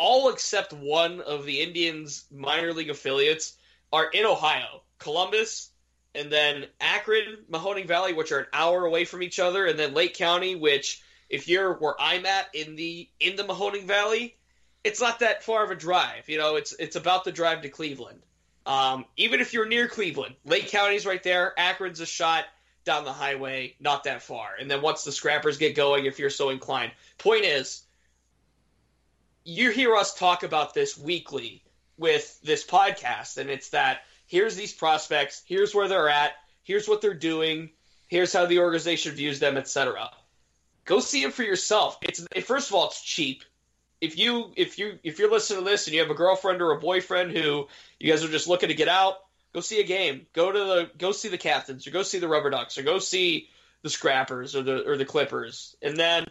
all except one of the Indians minor league affiliates are in Ohio, Columbus, and then Akron, Mahoning Valley, which are an hour away from each other, and then Lake County, which if you're where I'm at in the in the Mahoning Valley, it's not that far of a drive. You know, it's it's about the drive to Cleveland. Um, even if you're near Cleveland, Lake County's right there. Akron's a shot down the highway, not that far. And then once the scrappers get going, if you're so inclined. Point is, you hear us talk about this weekly with this podcast, and it's that here's these prospects, here's where they're at, here's what they're doing, here's how the organization views them, etc. Go see them for yourself. It's first of all, it's cheap. If you if you if you're listening to this and you have a girlfriend or a boyfriend who you guys are just looking to get out, go see a game. Go to the go see the captains or go see the rubber ducks or go see the scrappers or the or the clippers. And then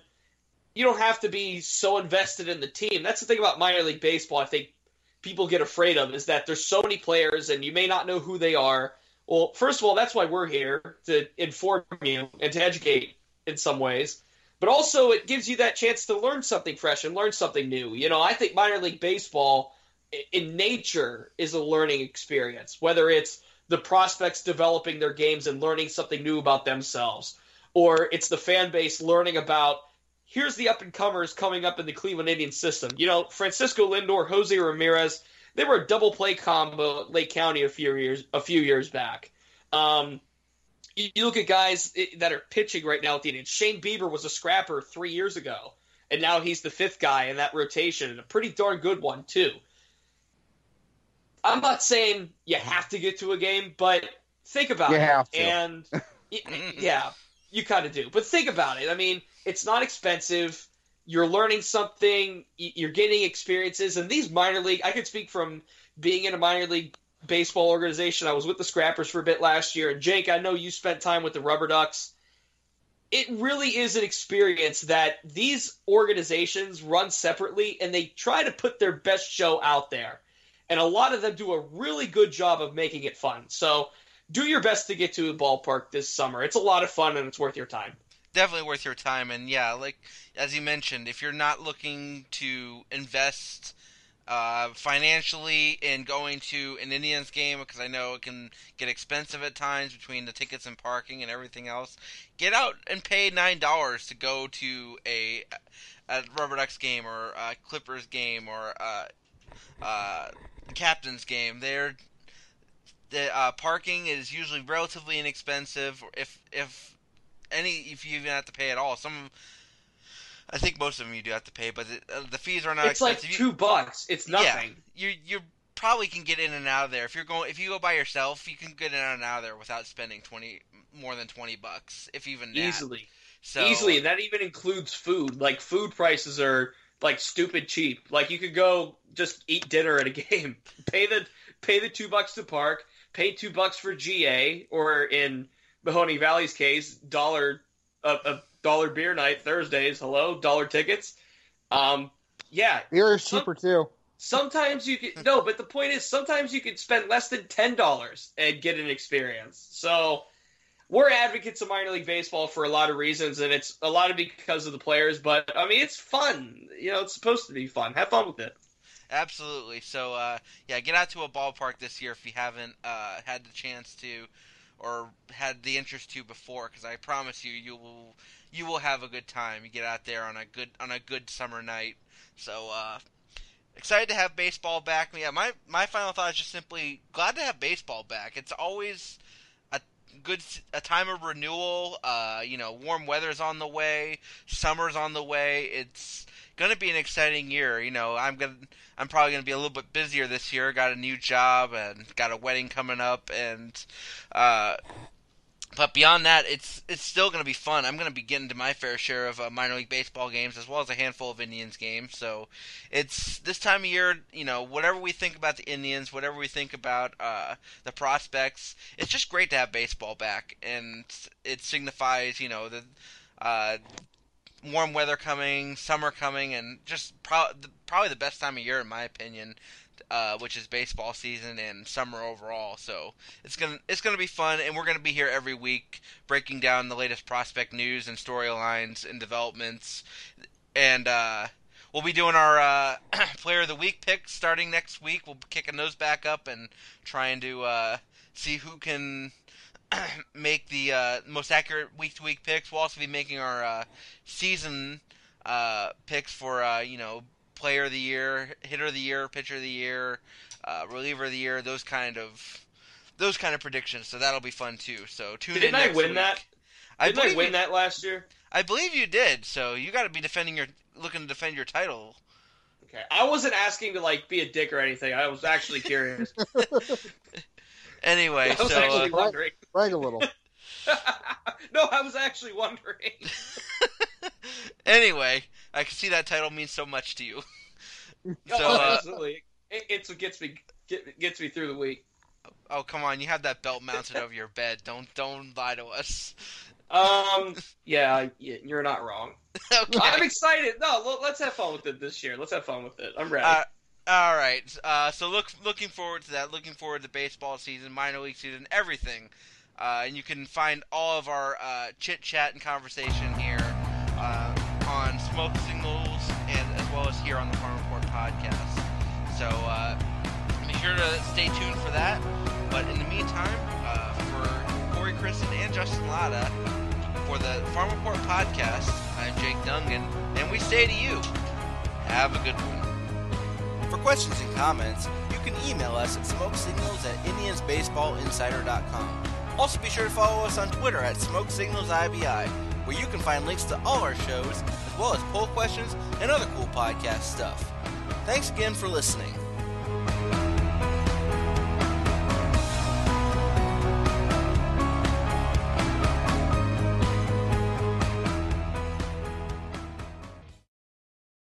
you don't have to be so invested in the team. That's the thing about minor league baseball. I think people get afraid of is that there's so many players and you may not know who they are. Well, first of all, that's why we're here to inform you and to educate in some ways. But also, it gives you that chance to learn something fresh and learn something new. You know, I think minor league baseball in nature is a learning experience, whether it's the prospects developing their games and learning something new about themselves, or it's the fan base learning about here's the up and comers coming up in the Cleveland Indians system. You know, Francisco Lindor, Jose Ramirez, they were a double play combo at Lake County a few years a few years back. Um, you, you look at guys that are pitching right now at the Indians. Shane Bieber was a scrapper three years ago, and now he's the fifth guy in that rotation, and a pretty darn good one too. I'm not saying you have to get to a game, but think about You it. have to. And yeah, you kind of do. But think about it. I mean, it's not expensive. You're learning something. You're getting experiences. And these minor league, I could speak from being in a minor league baseball organization. I was with the Scrappers for a bit last year. And Jake, I know you spent time with the Rubber Ducks. It really is an experience that these organizations run separately and they try to put their best show out there. And a lot of them do a really good job of making it fun. So do your best to get to a ballpark this summer. It's a lot of fun and it's worth your time. definitely worth your time and yeah like as you mentioned if you're not looking to invest uh, financially in going to an indians game because i know it can get expensive at times between the tickets and parking and everything else get out and pay nine dollars to go to a, a rubber ducks game or a clippers game or a, captain's game they're the uh, parking is usually relatively inexpensive if if any if you even have to pay at all. Some, I think most of them you do have to pay, but the, uh, the fees are not it's like expensive. You- two bucks. It's nothing. you you probably can get in and out of there if you're going if you go by yourself. You can get in and out of there without spending twenty more than twenty bucks, if even that. Easily. So, Easily. And that even includes food. Like food prices are like stupid cheap. Like you could go just eat dinner at a game. pay the pay the two bucks to park, pay two bucks for GA, or in Mahoning Valley's case, dollar a, a dollar beer night Thursdays. Hello, dollar tickets. Um, yeah, Beer is cheaper too. Sometimes you can no, but the point is sometimes you can spend less than ten dollars and get an experience. So we're advocates of minor league baseball for a lot of reasons, and it's a lot of because of the players. But I mean, it's fun. You know, it's supposed to be fun. Have fun with it. Absolutely. So, uh, yeah, get out to a ballpark this year if you haven't uh, had the chance to, or had the interest to before. Because I promise you, you will you will have a good time. You get out there on a good on a good summer night. So, uh, excited to have baseball back. Yeah, my my final thought is just simply glad to have baseball back. It's always a good a time of renewal. Uh, you know, warm weather's on the way, summer's on the way. It's gonna be an exciting year. You know, I'm gonna I'm probably gonna be a little bit busier this year. Got a new job and got a wedding coming up, and uh, but beyond that, it's it's still going to be fun. I'm going to be getting to my fair share of uh, minor league baseball games as well as a handful of Indians games. So it's this time of year, you know, whatever we think about the Indians, whatever we think about uh, the prospects, it's just great to have baseball back, and it signifies, you know, the uh, warm weather coming, summer coming, and just pro- probably the best time of year in my opinion. Uh, which is baseball season and summer overall. So it's gonna it's gonna be fun, and we're gonna be here every week breaking down the latest prospect news and storylines and developments. And uh, we'll be doing our uh, player of the week picks starting next week. We'll be kicking those back up and trying to uh, see who can make the uh, most accurate week to week picks. We'll also be making our uh, season uh, picks for uh, you know player of the year, hitter of the year, pitcher of the year, uh, reliever of the year, those kind of those kind of predictions. So that'll be fun too. So tune in. Didn't I win week. that? I Didn't I believe win you, that last year? I believe you did. So you got to be defending your looking to defend your title. Okay, I wasn't asking to like be a dick or anything. I was actually curious. Anyway, I was so uh, actually wondering. Brag a little. no, I was actually wondering. anyway, I can see that title means so much to you. So, oh, uh, absolutely. It, it's what gets me get, gets me through the week. Oh come on, you have that belt mounted over your bed. Don't don't lie to us. Um, yeah, yeah, you're not wrong. okay. I'm excited. No, let's have fun with it this year. Let's have fun with it. I'm ready. Uh, All right. Uh, so look, looking forward to that. Looking forward to baseball season, minor league season, everything. Uh, and you can find all of our uh, chit chat and conversation here uh, on Smoke Signals and as well as here on the Farm Report podcast. So uh, be sure to stay tuned for that. But in the meantime, uh, for Corey Crisan and Justin Lada, for the Farm Report podcast, I'm Jake Dungan, and we say to you, have a good one. For questions and comments, you can email us at smokesignals at indiansbaseballinsider.com. Also be sure to follow us on Twitter at smokesignalsibi, where you can find links to all our shows, as well as poll questions and other cool podcast stuff. Thanks again for listening.